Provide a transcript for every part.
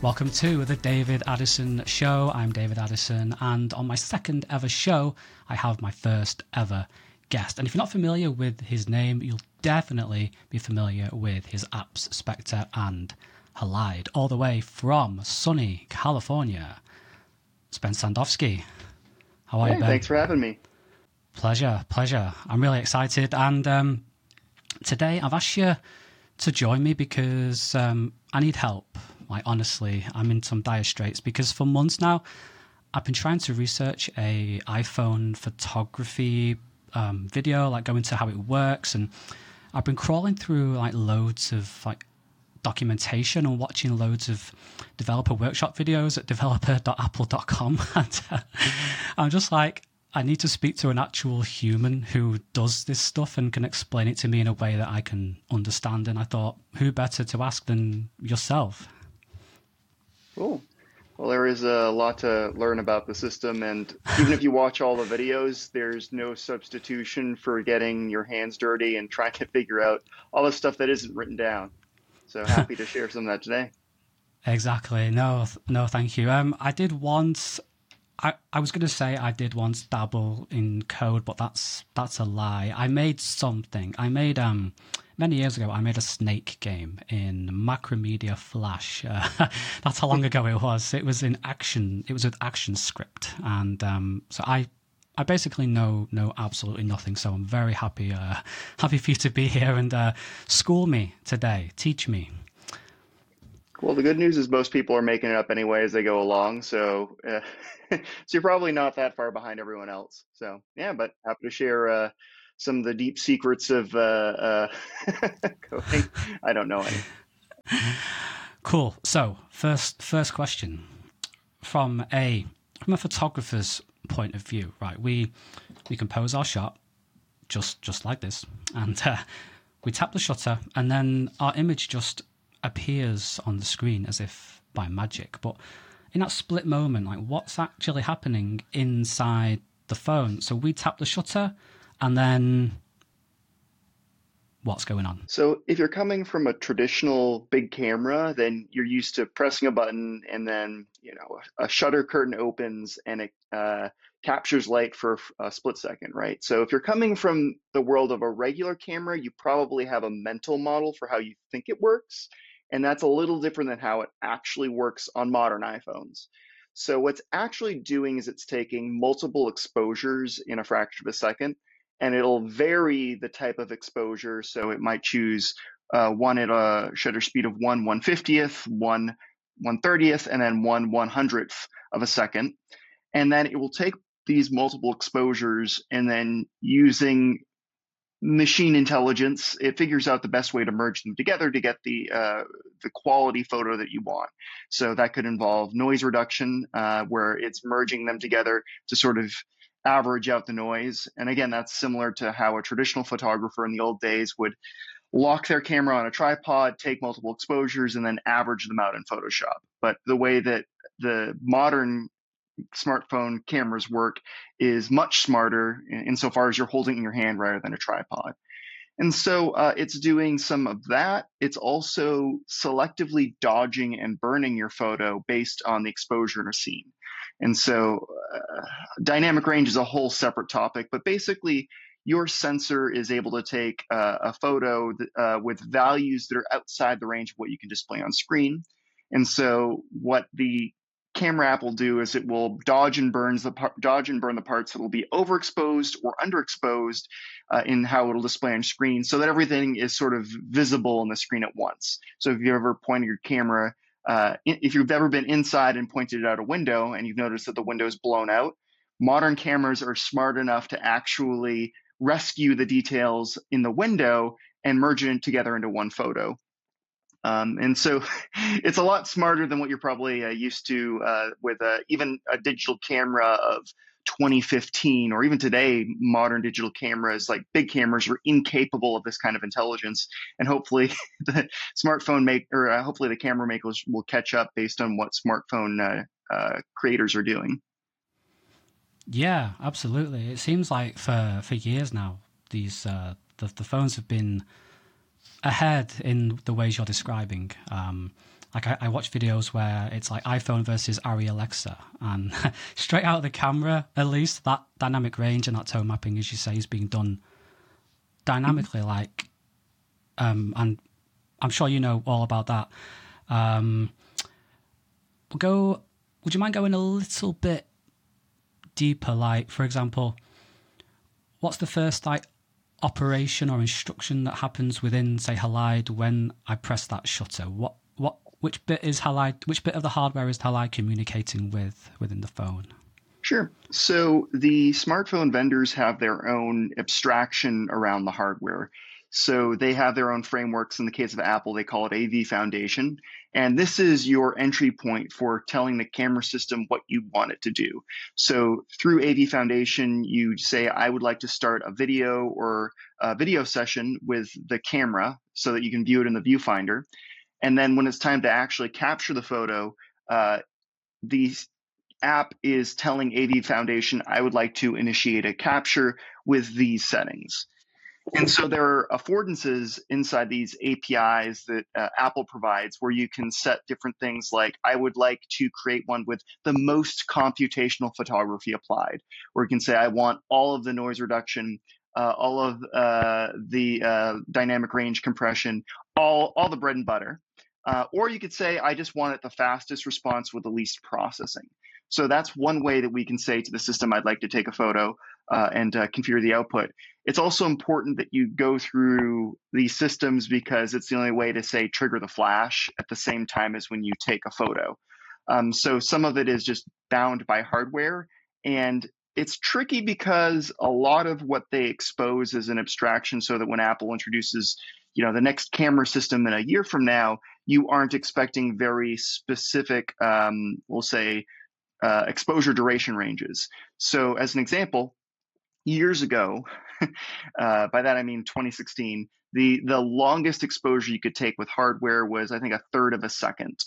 Welcome to the David Addison Show. I'm David Addison, and on my second ever show, I have my first ever guest. And if you're not familiar with his name, you'll definitely be familiar with his apps Spectre and Halide, all the way from sunny California. Spence Sandofsky. How are hey, you, Ben? Thanks for having me. Pleasure, pleasure. I'm really excited. And um, today I've asked you to join me because um, I need help. Like, honestly, I'm in some dire straits because for months now, I've been trying to research a iPhone photography um, video, like go into how it works, and I've been crawling through like loads of like documentation and watching loads of developer workshop videos at developer.apple.com, and uh, I'm just like, I need to speak to an actual human who does this stuff and can explain it to me in a way that I can understand. And I thought, who better to ask than yourself? Cool. Well, there is a lot to learn about the system, and even if you watch all the videos, there's no substitution for getting your hands dirty and trying to figure out all the stuff that isn't written down. So happy to share some of that today. Exactly. No, no, thank you. Um, I did once. I, I was going to say I did once dabble in code, but that's that's a lie. I made something. I made um many years ago, I made a snake game in Macromedia Flash. Uh, that's how long ago it was. It was in Action. It was with ActionScript, and um, so I. I basically know know absolutely nothing, so I'm very happy uh, happy for you to be here and uh, school me today, teach me. Well, the good news is most people are making it up anyway as they go along, so uh, so you're probably not that far behind everyone else. So yeah, but happy to share uh, some of the deep secrets of uh, uh, coding. I don't know any. Cool. So first first question from a from a photographer's point of view, right? We we compose our shot just just like this, and uh, we tap the shutter, and then our image just appears on the screen as if by magic. But in that split moment, like what's actually happening inside the phone? So we tap the shutter and then what's going on? So if you're coming from a traditional big camera, then you're used to pressing a button and then you know a shutter curtain opens and it uh, captures light for a split second, right? So if you're coming from the world of a regular camera, you probably have a mental model for how you think it works, and that's a little different than how it actually works on modern iPhones. So what's actually doing is it's taking multiple exposures in a fraction of a second and it'll vary the type of exposure. So it might choose uh, one at a shutter speed of one one fiftieth, one one thirtieth, and then one one hundredth of a second, and then it will take these multiple exposures and then using machine intelligence, it figures out the best way to merge them together to get the uh, the quality photo that you want. So that could involve noise reduction, uh, where it's merging them together to sort of average out the noise. And again, that's similar to how a traditional photographer in the old days would lock their camera on a tripod, take multiple exposures, and then average them out in Photoshop. But the way that the modern smartphone cameras work is much smarter insofar as you're holding in your hand rather than a tripod. And so uh, it's doing some of that. It's also selectively dodging and burning your photo based on the exposure in a scene. And so uh, dynamic range is a whole separate topic, but basically, your sensor is able to take uh, a photo uh, with values that are outside the range of what you can display on screen. And so, what the camera app will do is it will dodge and burns the par- dodge and burn the parts that will be overexposed or underexposed uh, in how it'll display on screen, so that everything is sort of visible on the screen at once. So if you ever pointed your camera uh, if you've ever been inside and pointed out a window and you've noticed that the window is blown out, modern cameras are smart enough to actually rescue the details in the window and merge it together into one photo. Um, and so it's a lot smarter than what you're probably uh, used to uh, with uh, even a digital camera of 2015 or even today modern digital cameras like big cameras are incapable of this kind of intelligence. And hopefully the smartphone make or uh, hopefully the camera makers will catch up based on what smartphone uh, uh, creators are doing. Yeah absolutely. It seems like for for years now these uh, the, the phones have been ahead in the ways you're describing. Um, like I, I, watch videos where it's like iPhone versus Arri Alexa, and straight out of the camera, at least that dynamic range and that tone mapping, as you say, is being done dynamically. Mm-hmm. Like, um, and I'm sure you know all about that. Um, we'll go. Would you mind going a little bit deeper? Like, for example, what's the first like operation or instruction that happens within, say, Halide when I press that shutter? What what which bit is Halide? Which bit of the hardware is Halide communicating with within the phone? Sure. So the smartphone vendors have their own abstraction around the hardware. So they have their own frameworks. In the case of Apple, they call it AV Foundation. And this is your entry point for telling the camera system what you want it to do. So through AV Foundation, you say, I would like to start a video or a video session with the camera so that you can view it in the viewfinder. And then when it's time to actually capture the photo, uh, the app is telling AV Foundation, I would like to initiate a capture with these settings. And so there are affordances inside these APIs that uh, Apple provides where you can set different things like I would like to create one with the most computational photography applied, where you can say I want all of the noise reduction, uh, all of uh, the uh, dynamic range compression, all all the bread and butter. Uh, or you could say I just want it the fastest response with the least processing. So that's one way that we can say to the system, I'd like to take a photo uh, and uh, configure the output. It's also important that you go through these systems because it's the only way to say trigger the flash at the same time as when you take a photo. Um, so some of it is just bound by hardware and it's tricky because a lot of what they expose is an abstraction so that when Apple introduces you know the next camera system in a year from now you aren't expecting very specific um, we'll say uh, exposure duration ranges. So, as an example, years ago, uh, by that I mean 2016, the the longest exposure you could take with hardware was I think a third of a second,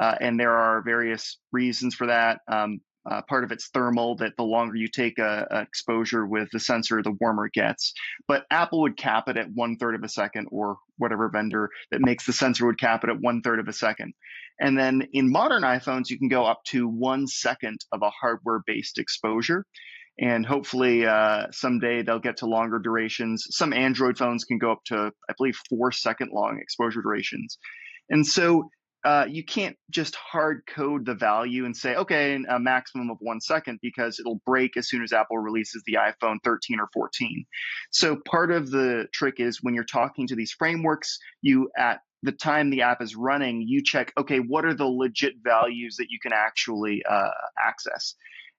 uh, and there are various reasons for that. Um, uh, part of it's thermal, that the longer you take a, a, exposure with the sensor, the warmer it gets. But Apple would cap it at one third of a second, or whatever vendor that makes the sensor would cap it at one third of a second. And then in modern iPhones, you can go up to one second of a hardware based exposure. And hopefully uh, someday they'll get to longer durations. Some Android phones can go up to, I believe, four second long exposure durations. And so uh, you can't just hard code the value and say, okay, a maximum of one second because it'll break as soon as Apple releases the iPhone 13 or 14. So part of the trick is when you're talking to these frameworks, you at the time the app is running, you check, okay, what are the legit values that you can actually uh, access?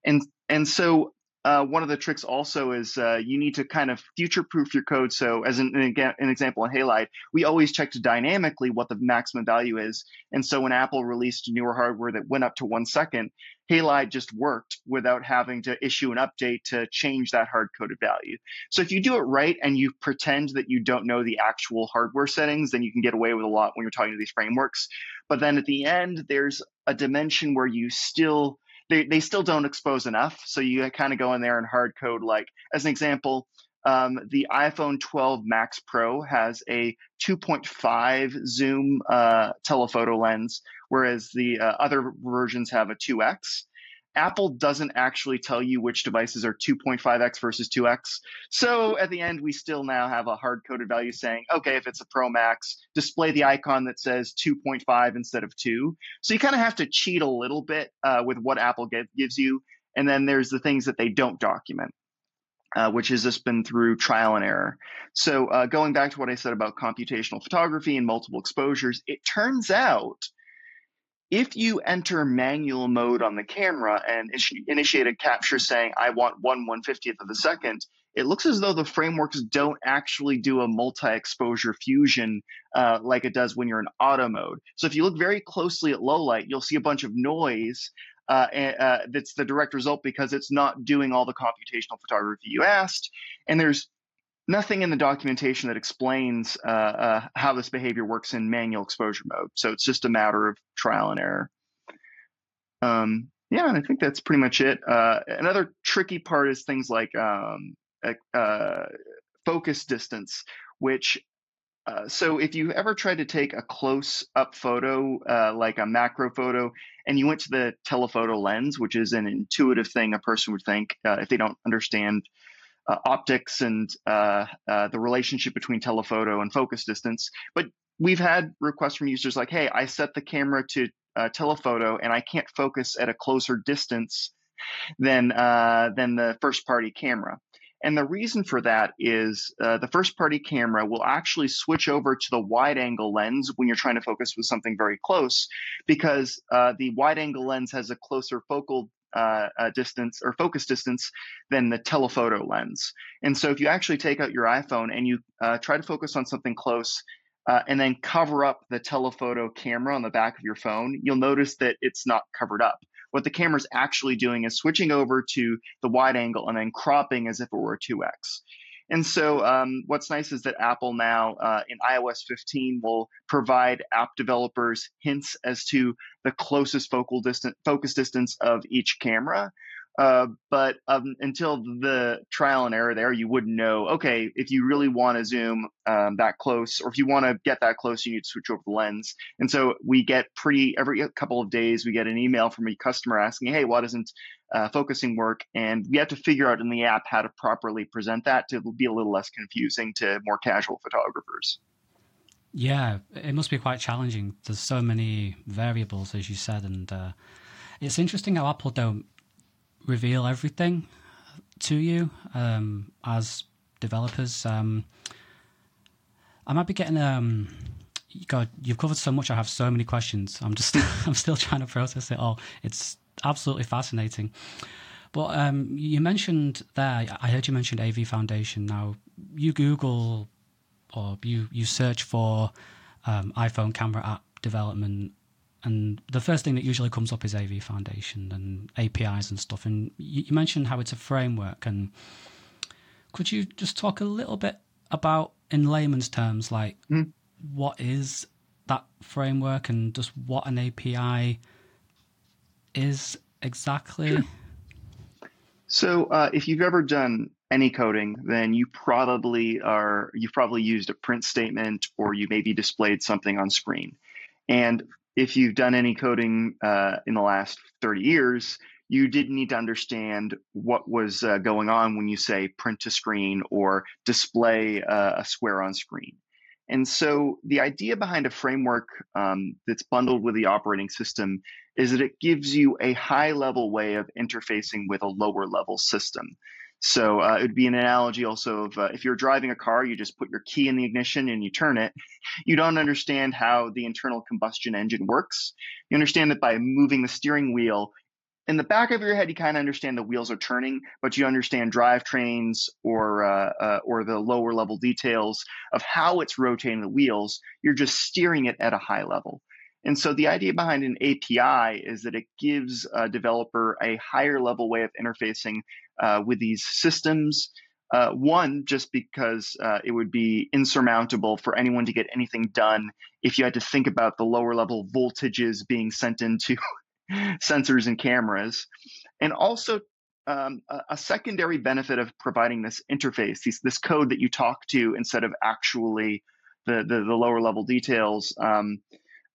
And and so uh, one of the tricks also is uh, you need to kind of future proof your code. So, as an, an, example in Halide, we always checked dynamically what the maximum value is. And so, when Apple released newer hardware that went up to one second, Halide just worked without having to issue an update to change that hard coded value. So, if you do it right and you pretend that you don't know the actual hardware settings, then you can get away with a lot when you're talking to these frameworks. But then at the end, there's a dimension where you still they, they still don't expose enough. So you kind of go in there and hard code, like, as an example, um, the iPhone 12 Max Pro has a 2.5 zoom uh, telephoto lens, whereas the uh, other versions have a 2x. Apple doesn't actually tell you which devices are 2.5x versus 2x. So at the end, we still now have a hard coded value saying, okay, if it's a Pro Max, display the icon that says 2.5 instead of 2. So you kind of have to cheat a little bit uh, with what Apple gives you. And then there's the things that they don't document. Uh, which has just been through trial and error. So, uh, going back to what I said about computational photography and multiple exposures, it turns out if you enter manual mode on the camera and initiate a capture saying, I want one 150th of a second, it looks as though the frameworks don't actually do a multi-exposure fusion uh, like it does when you're in auto mode. So if you look very closely at low light, you'll see a bunch of noise uh, uh, that's the direct result because it's not doing all the computational photography you asked. And there's nothing in the documentation that explains uh, uh, how this behavior works in manual exposure mode. So it's just a matter of trial and error. Um, yeah, and I think that's pretty much it. Uh, another tricky part is things like um, uh, focus distance, which Uh, so if you ever tried to take a close up photo, uh, like a macro photo, and you went to the telephoto lens, which is an intuitive thing a person would think uh, if they don't understand uh, optics and uh, uh, the relationship between telephoto and focus distance. But we've had requests from users like, hey, I set the camera to telephoto and I can't focus at a closer distance than than the first party camera. And the reason for that is uh, the first party camera will actually switch over to the wide angle lens when you're trying to focus with something very close because uh, the wide angle lens has a closer focal uh, uh, distance or focus distance than the telephoto lens. And so if you actually take out your iPhone and you uh, try to focus on something close, uh, and then cover up the telephoto camera on the back of your phone, you'll notice that it's not covered up. What the camera's actually doing is switching over to the wide angle and then cropping as if it were a 2x. And so, um, what's nice is that Apple now uh, in iOS 15 will provide app developers hints as to the closest focal distance, focus distance of each camera. Uh, but um, until the trial and error there, you wouldn't know. Okay, if you really want to zoom um, that close, or if you want to get that close, you need to switch over the lens. And so we get pretty every couple of days we get an email from a customer asking, "Hey, why doesn't uh, focusing work?" And we have to figure out in the app how to properly present that to be a little less confusing to more casual photographers. Yeah, it must be quite challenging. There's so many variables, as you said, and uh, it's interesting how Apple don't reveal everything to you um, as developers. Um, I might be getting um, God, you've covered so much. I have so many questions. I'm just, I'm still trying to process it all. It's absolutely fascinating. But um, you mentioned there, I heard you mentioned AV Foundation. Now, you Google or you you search for um, iPhone camera app development and the first thing that usually comes up is AV Foundation and APIs and stuff. And you, mentioned how it's a framework. And could you just talk a little bit about, in layman's terms, like mm. what is that framework and just what an API is exactly? Sure. So, uh, if you've ever done any coding, then you probably are you've probably used a print statement or you maybe displayed something on screen. And if you've done any coding uh, in the last 30 years, you didn't need to understand what was uh, going on when you say print to screen or display uh, a square on screen. And so the idea behind a framework um, that's bundled with the operating system is that it gives you a high level way of interfacing with a lower level system. So uh, it would be an analogy also of uh, if you're driving a car, you just put your key in the ignition and you turn it. You don't understand how the internal combustion engine works. You understand that by moving the steering wheel, in the back of your head, you kind of understand the wheels are turning, but you understand drivetrains or uh, uh, or the lower level details of how it's rotating the wheels. You're just steering it at a high level. And so the idea behind an API is that it gives a developer a higher level way of interfacing uh, with these systems. Uh, one, just because uh, it would be insurmountable for anyone to get anything done if you had to think about the lower level voltages being sent into sensors and cameras. And also, um, a, a, secondary benefit of providing this interface, these, this code that you talk to instead of actually the, the, the lower level details, um,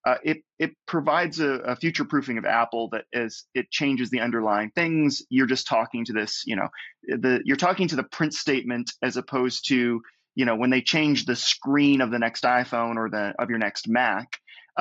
uh, it it provides a, a, future proofing of Apple that as it changes the underlying things, you're just talking to this, you know, the you're talking to the print statement as opposed to you know when they change the screen of the next iPhone or the of your next Mac.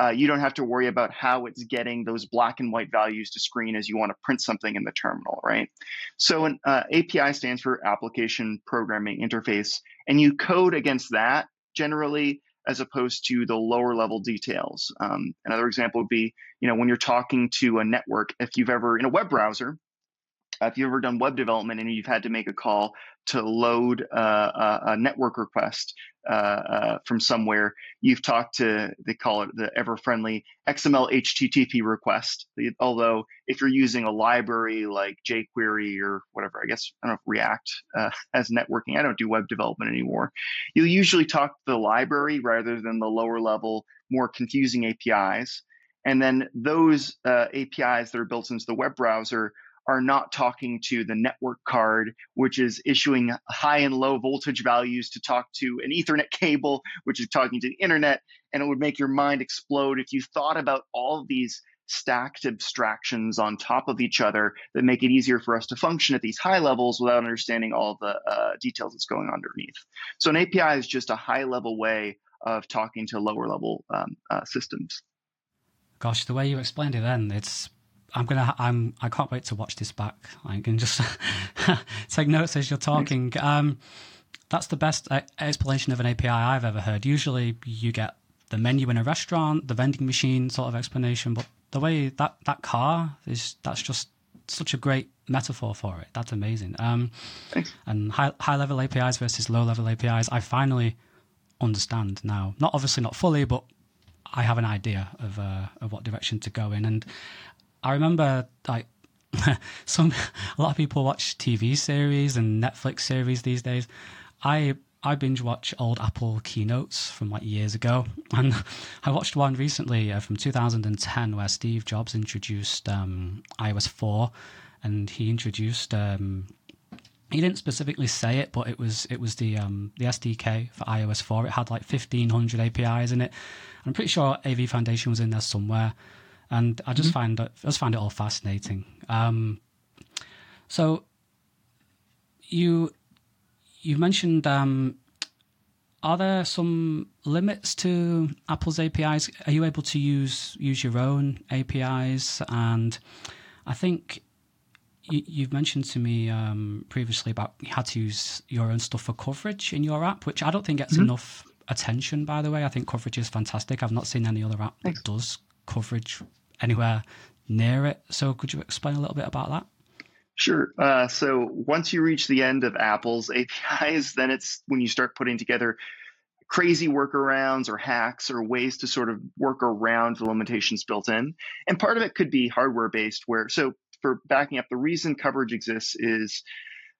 Uh, you don't have to worry about how it's getting those black and white values to screen as you want to print something in the terminal, right? So an uh, API stands for Application Programming Interface, and you code against that generally as opposed to the lower level details. Um, another example would be, you know, when you're talking to a network, if you've ever in a web browser, if you've ever done web development and you've had to make a call to load uh, a, network request uh, uh, from somewhere, you've talked to, they call it the ever friendly XML HTTP request. Although, if you're using a library like jQuery or whatever, I guess, I don't know, React uh, as networking, I don't do web development anymore. You'll usually talk to the library rather than the lower level, more confusing APIs. And then those uh, APIs that are built into the web browser are not talking to the network card, which is issuing high and low voltage values to talk to an Ethernet cable, which is talking to the internet. And it would make your mind explode if you thought about all these stacked abstractions on top of each other that make it easier for us to function at these high levels without understanding all the uh, details that's going on underneath. So an API is just a high level way of talking to lower level um, uh, systems. Gosh, the way you explained it then, it's I'm gonna I'm I can't wait to watch this back. I can just take notes as you're talking. Um, that's the best explanation of an API I've ever heard. Usually, you get the menu in a restaurant, the vending machine sort of explanation, but the way that that car is that's just such a great metaphor for it. That's amazing. Um, and high high level APIs versus low level APIs, I finally understand now. Not obviously not fully, but I have an idea of uh, of what direction to go in. And I remember like some a lot of people watch TV series and Netflix series these days. I I binge watch old Apple keynotes from like years ago, and I watched one recently uh, from 2010 where Steve Jobs introduced um, iOS 4, and he introduced. Um, he didn't specifically say it, but it was it was the um, the SDK for iOS 4. It had like 1500 APIs in it. I'm pretty sure AV Foundation was in there somewhere, and I just mm-hmm. find it, I just find it all fascinating. Um, so you you mentioned um, are there some limits to Apple's APIs? Are you able to use use your own APIs? And I think you, have mentioned to me um, previously about you had to use your own stuff for coverage in your app, which I don't think gets mm-hmm. enough attention. By the way, I think coverage is fantastic. I've not seen any other app Thanks. that does coverage anywhere near it. So, could you explain a little bit about that? Sure. Uh, so once you reach the end of Apple's APIs, then it's when you start putting together crazy workarounds or hacks or ways to sort of work around the limitations built in. And part of it could be hardware based, where, so for backing up, the reason coverage exists is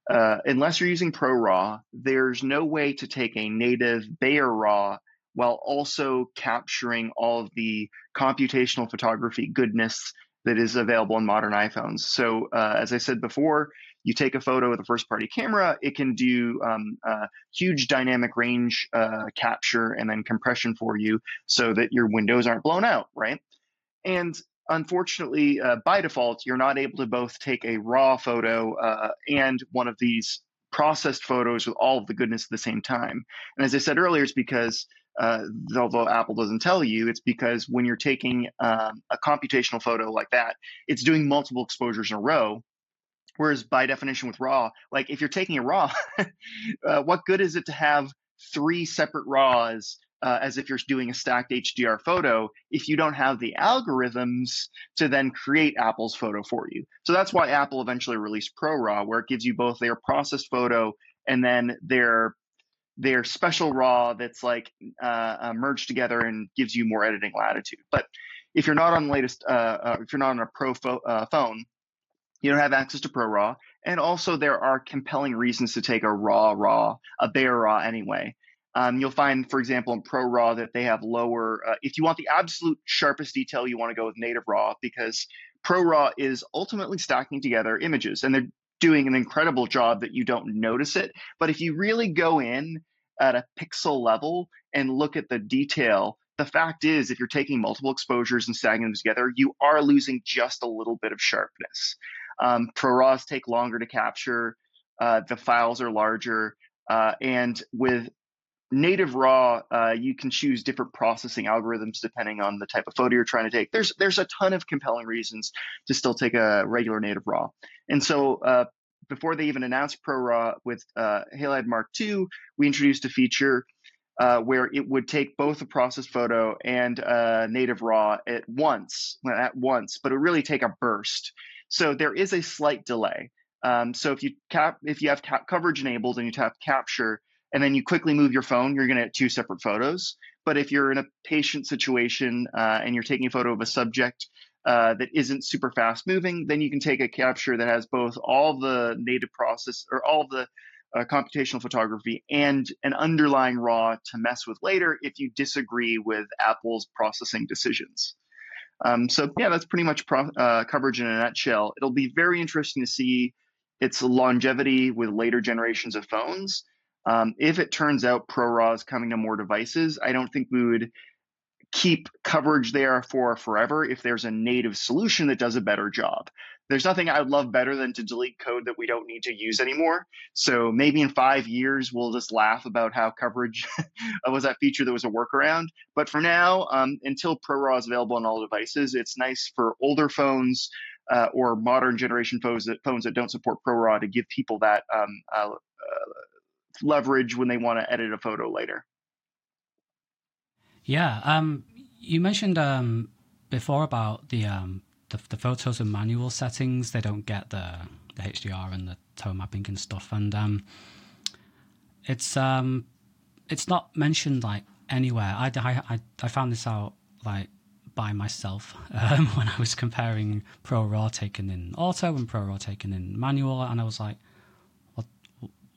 uh, unless you're using Pro Raw, there's no way to take a native Bayer RAW while also capturing all of the computational photography goodness that is available in modern iPhones. So, uh, as I said before, you take a photo with a first party camera, it can do um, uh, huge dynamic range uh, capture and then compression for you so that your windows aren't blown out, right? And unfortunately, uh, by default, you're not able to both take a raw photo uh, and one of these processed photos with all of the goodness at the same time. And as I said earlier, it's because uh, although Apple doesn't tell you, it's because when you're taking um, a computational photo like that, it's doing multiple exposures in a row. Whereas by definition with RAW, like if you're taking a RAW, uh, what good is it to have three separate RAWs uh, as if you're doing a stacked HDR photo if you don't have the algorithms to then create Apple's photo for you. So that's why Apple eventually released ProRAW, where it gives you both their processed photo and then their their special raw that's like uh, uh, merged together and gives you more editing latitude. But if you're not on the latest, uh, uh if you're not on a pro fo- phone, you don't have access to pro raw. And also, there are compelling reasons to take a raw raw, a Bayer raw anyway. Um, you'll find, for example, in Pro Raw that they have lower. Uh, if you want the absolute sharpest detail, you want to go with native raw because Pro Raw is ultimately stacking together images, and they're doing an incredible job that you don't notice it. But if you really go in at a pixel level and look at the detail, the fact is, if you're taking multiple exposures and stacking them together, you are losing just a little bit of sharpness. Um, ProRAWs take longer to capture. Uh, the files are larger. Uh, and with native raw uh, you can choose different processing algorithms depending on the type of photo you're trying to take there's there's a ton of compelling reasons to still take a regular native raw and so uh, before they even announced ProRAW with uh, Halide Mark II, we introduced a feature uh, where it would take both a processed photo and a native RAW at once, at once, but it would really take a burst. So there is a slight delay. Um, so if you cap, if you have cap coverage enabled and you tap capture, and then you quickly move your phone, you're going to get two separate photos. But if you're in a patient situation uh, and you're taking a photo of a subject uh, that isn't super fast moving, then you can take a capture that has both all the native process or all the uh, computational photography and an underlying raw to mess with later if you disagree with Apple's processing decisions. Um, so yeah, that's pretty much pro- uh, coverage in a nutshell. It'll be very interesting to see its longevity with later generations of phones. Um, if it turns out ProRAW is coming to more devices, I don't think we would keep coverage there for forever if there's a native solution that does a better job. There's nothing I would love better than to delete code that we don't need to use anymore. So maybe in five years, we'll just laugh about how coverage was that feature that was a workaround. But for now, um, until ProRAW is available on all devices, it's nice for older phones uh, or modern generation phones that, phones that don't support ProRAW to give people that um, uh, uh, leverage when they want to edit a photo later. Yeah, um, you mentioned um, before about the, um, the, the photos and manual settings. They don't get the the HDR and the tone mapping and stuff, and um, it's um, it's not mentioned like anywhere. I, I, I found this out like by myself um, when I was comparing Pro Raw taken in auto and Pro Raw taken in manual, and I was like, what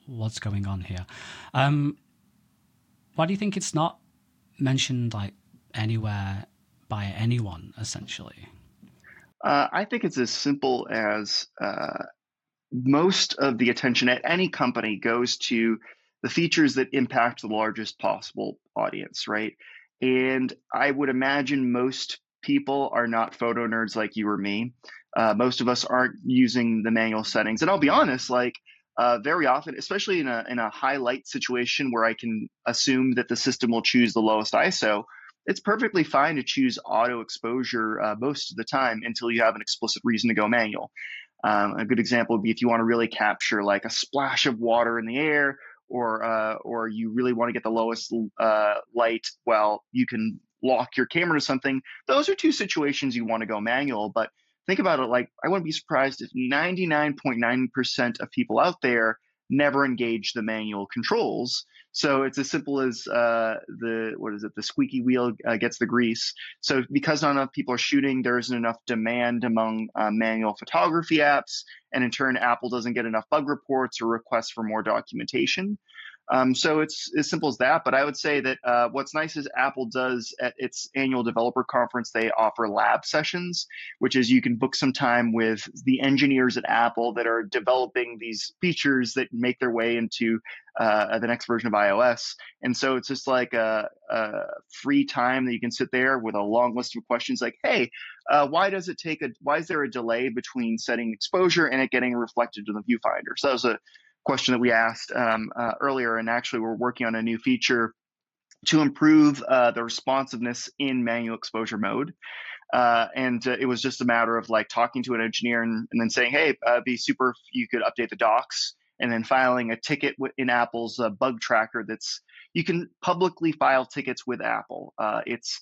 what's going on here? Um, why do you think it's not mentioned like anywhere by anyone essentially? Uh, I think it's as simple as uh, most of the attention at any company goes to the features that impact the largest possible audience, right? And I would imagine most people are not photo nerds like you or me. Uh, most of us aren't using the manual settings. And I'll be honest, like uh, very often, especially in a in a high light situation where I can assume that the system will choose the lowest ISO, it's perfectly fine to choose auto exposure uh, most of the time until you have an explicit reason to go manual. Um, a good example would be if you want to really capture like a splash of water in the air, or uh, or you really want to get the lowest uh, light. Well, you can lock your camera to something. Those are two situations you want to go manual, but think about it like I wouldn't be surprised if 99.9% of people out there never engage the manual controls. So it's as simple as uh, the what is it? The squeaky wheel uh, gets the grease. So because not enough people are shooting, there isn't enough demand among uh, manual photography apps, and in turn, Apple doesn't get enough bug reports or requests for more documentation. Um, so it's as simple as that. But I would say that uh, what's nice is Apple does at its annual developer conference, they offer lab sessions, which is you can book some time with the engineers at Apple that are developing these features that make their way into uh, the next version of iOS. And so it's just like a, a, free time that you can sit there with a long list of questions like, hey, uh, why does it take a, why is there a delay between setting exposure and it getting reflected to the viewfinder? So that was a question that we asked um, uh, earlier, and actually we're working on a new feature to improve uh, the responsiveness in manual exposure mode. Uh, and uh, it was just a matter of like talking to an engineer and, and then saying, "Hey, uh, be super if you could update the docs," and then filing a ticket in Apple's uh, bug tracker. That's you can publicly file tickets with Apple. it's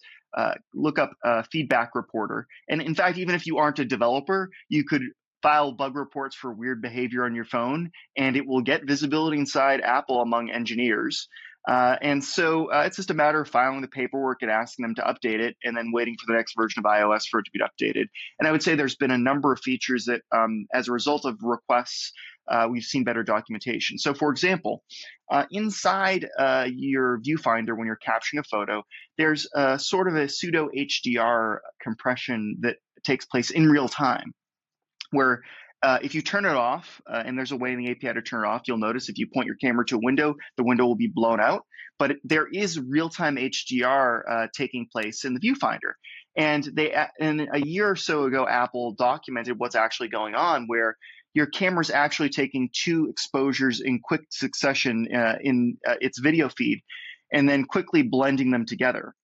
look up feedback reporter, and in fact, even if you aren't a developer, you could file bug reports for weird behavior on your phone, and it will get visibility inside Apple among engineers. Uh, and so uh, it's just a matter of filing the paperwork and asking them to update it, and then waiting for the next version of iOS for it to be updated. And I would say there's been a number of features that, um, as a result of requests, uh, we've seen better documentation. So, for example, uh, inside uh, your viewfinder when you're capturing a photo, there's a sort of a pseudo HDR compression that takes place in real time where uh, if you turn it off, uh, and there's a way in the API to turn it off, you'll notice if you point your camera to a window, the window will be blown out. But there is real-time HDR uh, taking place in the viewfinder. And they, and a year or so ago, Apple documented what's actually going on, where your camera's actually taking two exposures in quick succession uh, in uh, its video feed, and then quickly blending them together.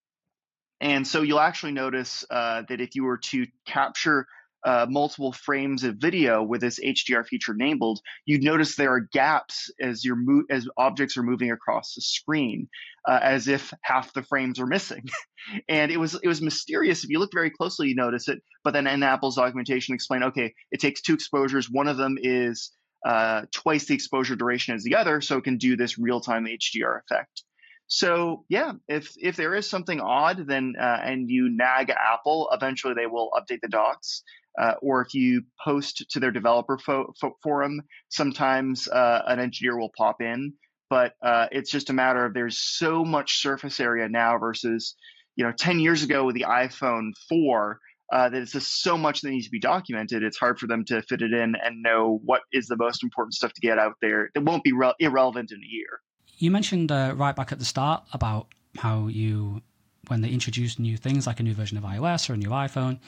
And so you'll actually notice uh, that if you were to capture uh, multiple frames of video with this HDR feature enabled, you'd notice there are gaps as your mo- as objects are moving across the screen, uh, as if half the frames are missing. and it was it was mysterious. If you look very closely, you notice it. But then in Apple's documentation, explain okay, it takes two exposures. One of them is uh, twice the exposure duration as the other, so it can do this real time HDR effect. So yeah, if if there is something odd, then uh, and you nag Apple, eventually they will update the docs. Uh, or if you post to their developer fo- fo- forum, sometimes uh, an engineer will pop in. But uh, it's just a matter of there's so much surface area now versus you know 10 years ago with the iPhone 4. uh, that it's just so much that needs to be documented. It's hard for them to fit it in and know what is the most important stuff to get out there that won't be re- irrelevant in a year. You mentioned uh, right back at the start about how you, when they introduce new things like a new version of iOS or a new iPhone,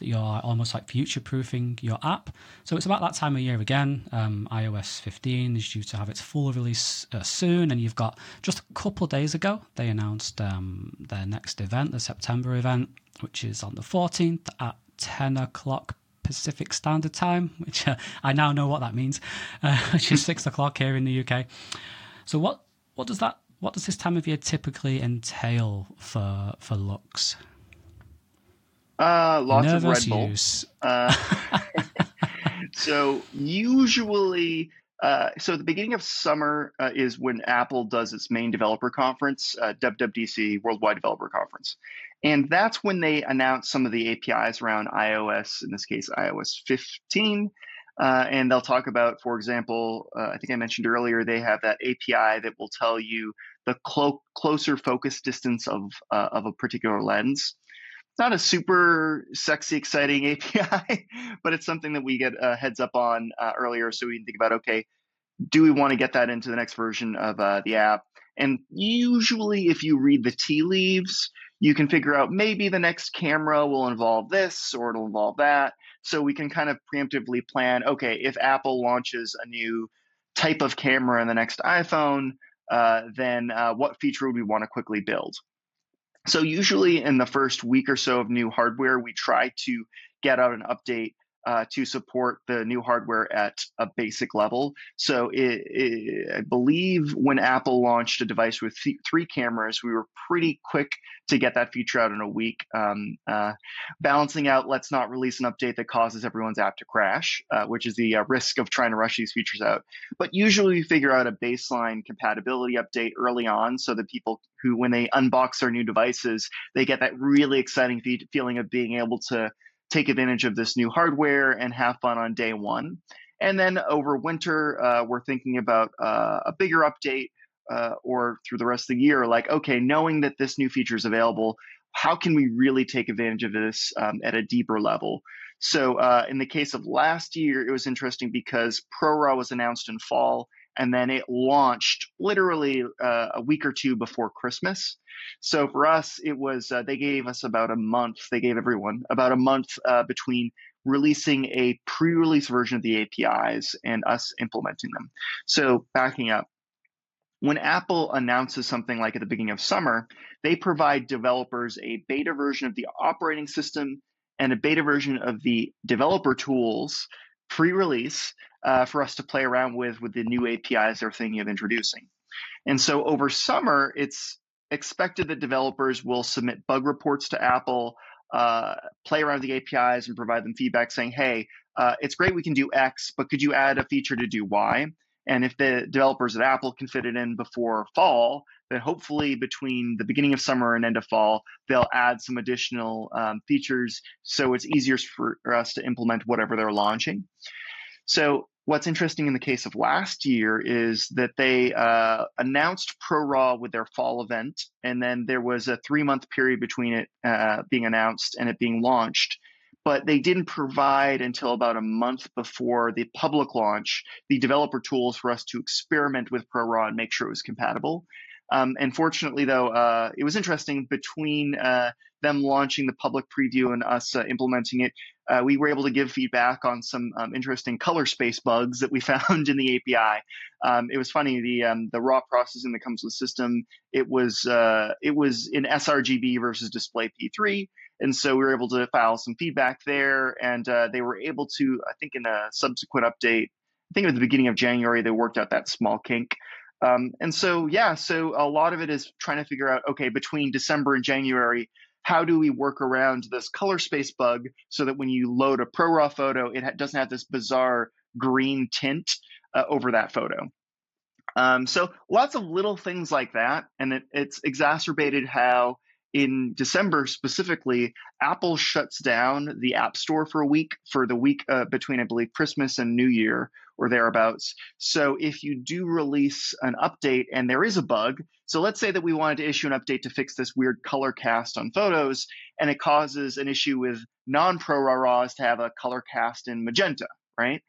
you're almost like future proofing your app. So it's about that time of year again. Um, iOS 15 is due to have its full release uh, soon, and you've got just a couple days ago they announced um, their next event, the September event, which is on the 14th at 10 o'clock Pacific Standard Time, which uh, I now know what that means, uh, which is six o'clock here in the UK. So what what does that what does this time of year typically entail for for Lux? Uh, lots Nervous of Red Bull. use. Uh, so usually, uh, so the beginning of summer uh, is when Apple does its main developer conference, uh, WWDC, Worldwide Developer Conference, and that's when they announce some of the APIs around iOS. In this case, iOS 15. Uh, and they'll talk about, for example, uh, I think I mentioned earlier, they have that API that will tell you the clo- closer focus distance of uh, of a particular lens not a super sexy, exciting API, but it's something that we get a heads up on uh, earlier, so we can think about okay, do we want to get that into the next version of uh, the app? And usually, if you read the tea leaves, you can figure out maybe the next camera will involve this or it'll involve that. So we can kind of preemptively plan okay, if Apple launches a new type of camera in the next iPhone, uh, then uh, what feature would we want to quickly build? So usually in the first week or so of new hardware, we try to get out an update uh, to support the new hardware at a basic level. So it, it, I believe when Apple launched a device with th- three cameras, we were pretty quick to get that feature out in a week. Um, uh, balancing out, let's not release an update that causes everyone's app to crash, uh, which is the uh, risk of trying to rush these features out. But usually we figure out a baseline compatibility update early on so that people who, when they unbox their new devices, they get that really exciting fe- feeling of being able to take advantage of this new hardware and have fun on day one. And then over winter, uh, we're thinking about uh, a bigger update uh, or through the rest of the year, like, okay, knowing that this new feature is available, how can we really take advantage of this um, at a deeper level? So, uh, in the case of last year, it was interesting because ProRAW was announced in fall and then it launched literally uh, a week or two before Christmas. So for us, it was uh, they gave us about a month. They gave everyone about a month uh, between releasing a pre-release version of the APIs and us implementing them. So backing up. When Apple announces something like at the beginning of summer, they provide developers a beta version of the operating system and a beta version of the developer tools pre-release uh, for us to play around with with the new APIs they're thinking of introducing. And so over summer, it's expected that developers will submit bug reports to Apple, uh, play around with the APIs, and provide them feedback saying, "Hey, uh, it's great we can do X, but could you add a feature to do Y?" And if the developers at Apple can fit it in before fall, then hopefully between the beginning of summer and end of fall, they'll add some additional um, features so it's easier for, us to implement whatever they're launching. So what's interesting in the case of last year is that they uh, announced ProRAW with their fall event, and then there was a three month period between it uh, being announced and it being launched. But they didn't provide until about a month before the public launch the developer tools for us to experiment with ProRAW and make sure it was compatible. Um, and fortunately, though, uh, it was interesting between uh, them launching the public preview and us uh, implementing it. Uh, we were able to give feedback on some um, interesting color space bugs that we found in the API. Um, it was funny the um, the raw processing that comes with the system. It was uh, it was in sRGB versus display P3, and so we were able to file some feedback there. And uh, they were able to, I think, in a subsequent update, I think at the beginning of January, they worked out that small kink. Um, and so, yeah, so a lot of it is trying to figure out okay, between December and January, how do we work around this color space bug so that when you load a ProRAW photo, it ha- doesn't have this bizarre green tint uh, over that photo? Um, so, lots of little things like that. And it, it's exacerbated how in December specifically, Apple shuts down the App Store for a week for the week uh, between, I believe, Christmas and New Year, or thereabouts. So if you do release an update and there is a bug, so let's say that we wanted to issue an update to fix this weird color cast on photos, and it causes an issue with non-pro RAWs to have a color cast in magenta, right?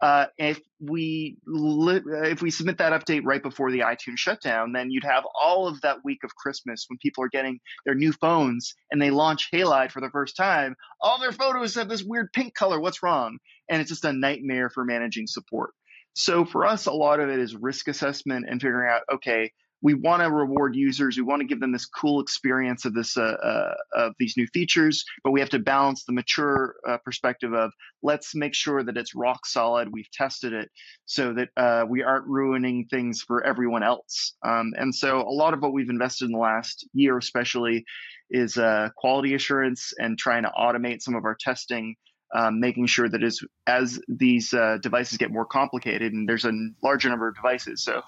Uh, if we li- if we submit that update right before the iTunes shutdown, then you'd have all of that week of Christmas when people are getting their new phones and they launch Halide for the first time. All their photos have this weird pink color. What's wrong? And it's just a nightmare for managing support. So for us, a lot of it is risk assessment and figuring out, okay, we want to reward users. We want to give them this cool experience of this uh, uh, of these new features, but we have to balance the mature uh, perspective of let's make sure that it's rock solid. We've tested it so that uh, we aren't ruining things for everyone else. Um, and so a lot of what we've invested in the last year, especially, is uh, quality assurance and trying to automate some of our testing um, making sure that as as these uh, devices get more complicated and there's a larger number of devices. So,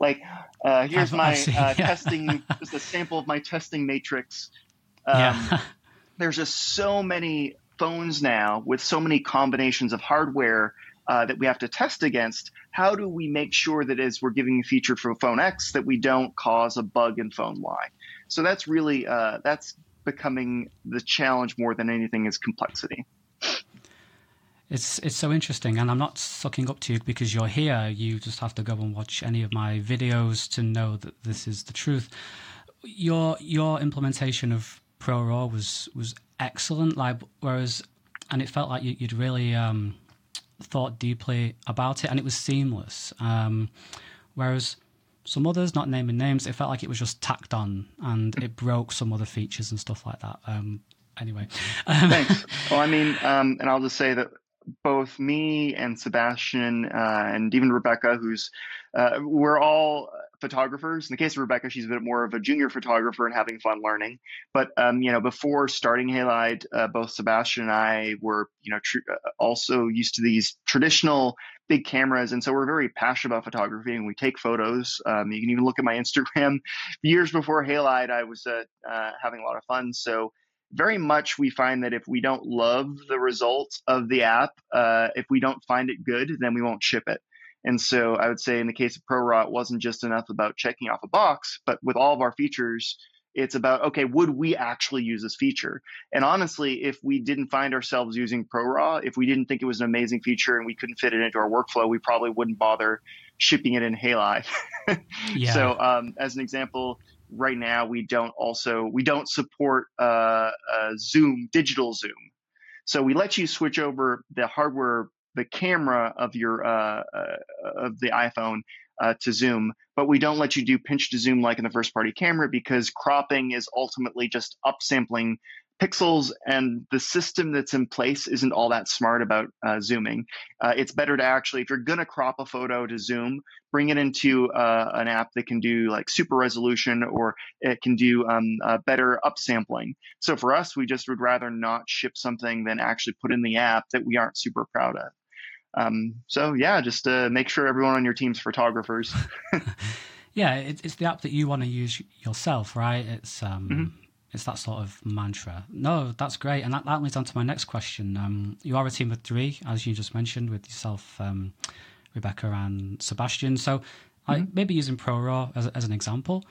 like, uh, here's my uh, yeah. testing. just a sample of my testing matrix. Um, yeah. there's just so many phones now with so many combinations of hardware uh, that we have to test against. How do we make sure that as we're giving a feature for phone X that we don't cause a bug in phone Y? So that's really uh, that's becoming the challenge more than anything is complexity. It's it's so interesting, and I'm not sucking up to you because you're here. You just have to go and watch any of my videos to know that this is the truth. Your your implementation of ProRAW was was excellent. Like whereas, and it felt like you, would really um, thought deeply about it, and it was seamless. Um, whereas some others, not naming names, it felt like it was just tacked on, and it broke some other features and stuff like that. Um, anyway. Thanks. Well, I mean, um, and I'll just say that both me and Sebastian uh, and even Rebecca, who's uh, we're all photographers. In the case of Rebecca, she's a bit more of a junior photographer and having fun learning. But um, you know, before starting Halide, uh, both Sebastian and I were you know tr- uh, also used to these traditional big cameras, and so we're very passionate about photography and we take photos. Um, you can even look at my Instagram. Years before Halide, I was uh, uh, having a lot of fun. So very much we find that if we don't love the results of the app, uh, if we don't find it good, then we won't ship it. And so I would say in the case of ProRAW, it wasn't just enough about checking off a box, but with all of our features, it's about okay, would we actually use this feature? And honestly, if we didn't find ourselves using ProRAW, if we didn't think it was an amazing feature and we couldn't fit it into our workflow, we probably wouldn't bother shipping it in Halide. yeah. So um, as an example, right now we don't also we don't support uh, uh, Zoom digital Zoom. So we let you switch over the hardware, the camera of your uh, uh of the iPhone uh, to Zoom, but we don't let you do pinch to zoom like in the first party camera because cropping is ultimately just upsampling pixels and the system that's in place isn't all that smart about uh, zooming. Uh, it's better to actually, if you're going to crop a photo to zoom, bring it into uh, an app that can do like super resolution or it can do um, better upsampling. So for us, we just would rather not ship something than actually put in the app that we aren't super proud of. Um, so yeah, just make sure everyone on your team's photographers. yeah, it's the app that you want to use yourself, right? It's um, mm-hmm it's that sort of mantra. No, that's great, and that, that leads on to my next question. Um, you are a team of three, as you just mentioned, with yourself, um, Rebecca, and Sebastian. So, mm-hmm. like maybe using ProRAW as, as an example,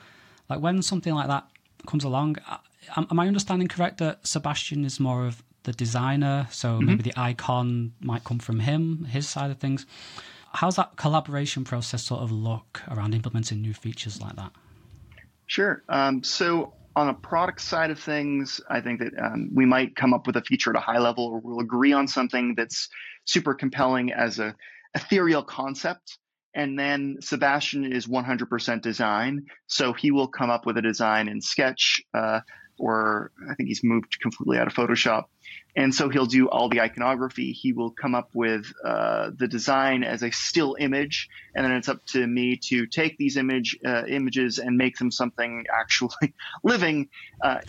like when something like that comes along, uh, am, am I understanding correct that Sebastian is more of the designer? So mm-hmm. maybe the icon might come from him, his side of things. How's that collaboration process sort of look around implementing new features like that? Sure. Um, so on a product side of things, I think that um, we might come up with a feature at a high level, or we'll agree on something that's super compelling as a ethereal concept. And then Sebastian is 100% design, so he will come up with a design in Sketch. Uh, or I think he's moved completely out of Photoshop. And so he'll do all the iconography. He will come up with uh, the design as a still image, and then it's up to me to take these image uh, images and make them something actually living uh,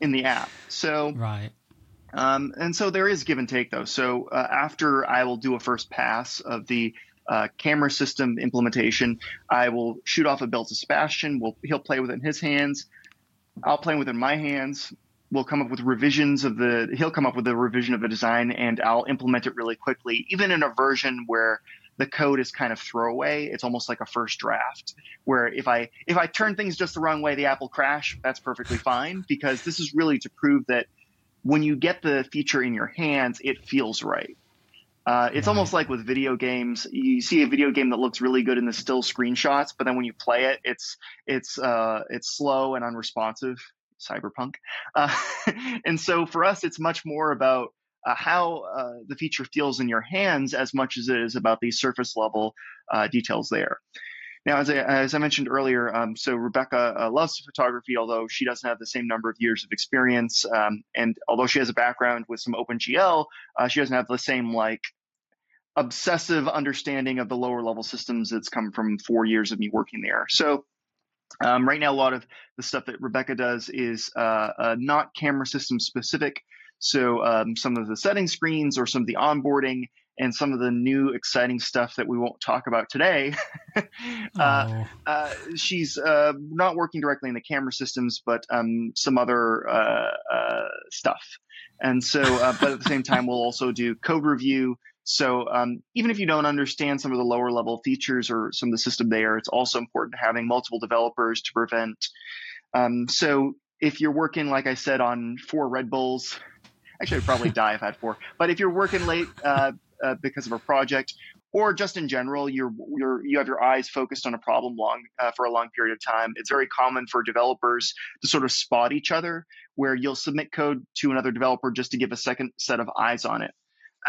in the app. So right. Um, and so there is give and take though. So uh, after I will do a first pass of the uh, camera system implementation, I will shoot off a bill to Sebastian. We'll, he'll play with it in his hands. I'll play within my hands. We'll come up with revisions of the. He'll come up with a revision of the design, and I'll implement it really quickly, even in a version where the code is kind of throwaway. It's almost like a first draft where if I if I turn things just the wrong way, the app will crash. That's perfectly fine because this is really to prove that when you get the feature in your hands, it feels right. Uh, it's right. almost like with video games. You see a video game that looks really good in the still screenshots, but then when you play it, it's it's uh, it's slow and unresponsive. Cyberpunk, uh, and so for us, it's much more about uh, how uh, the feature feels in your hands as much as it is about the surface level uh, details there. Now, as I, as I mentioned earlier, um, so Rebecca uh, loves photography, although she doesn't have the same number of years of experience. Um, and although she has a background with some OpenGL, uh, she doesn't have the same like obsessive understanding of the lower level systems that's come from four years of me working there. So um, right now, a lot of the stuff that Rebecca does is uh, uh, not camera system specific. So um, some of the setting screens or some of the onboarding and some of the new exciting stuff that we won't talk about today. uh, oh. uh, she's uh, not working directly in the camera systems, but um, some other uh, uh, stuff. And so, uh, but at the same time, we'll also do code review. So um, even if you don't understand some of the lower level features or some of the system there, it's also important having multiple developers to prevent. Um, so if you're working, like I said, on four Red Bulls, actually I'd probably die if I had four. But if you're working late uh, uh, because of a project, or just in general, you're you're you have your eyes focused on a problem long uh, for a long period of time. It's very common for developers to sort of spot each other, where you'll submit code to another developer just to give a second set of eyes on it.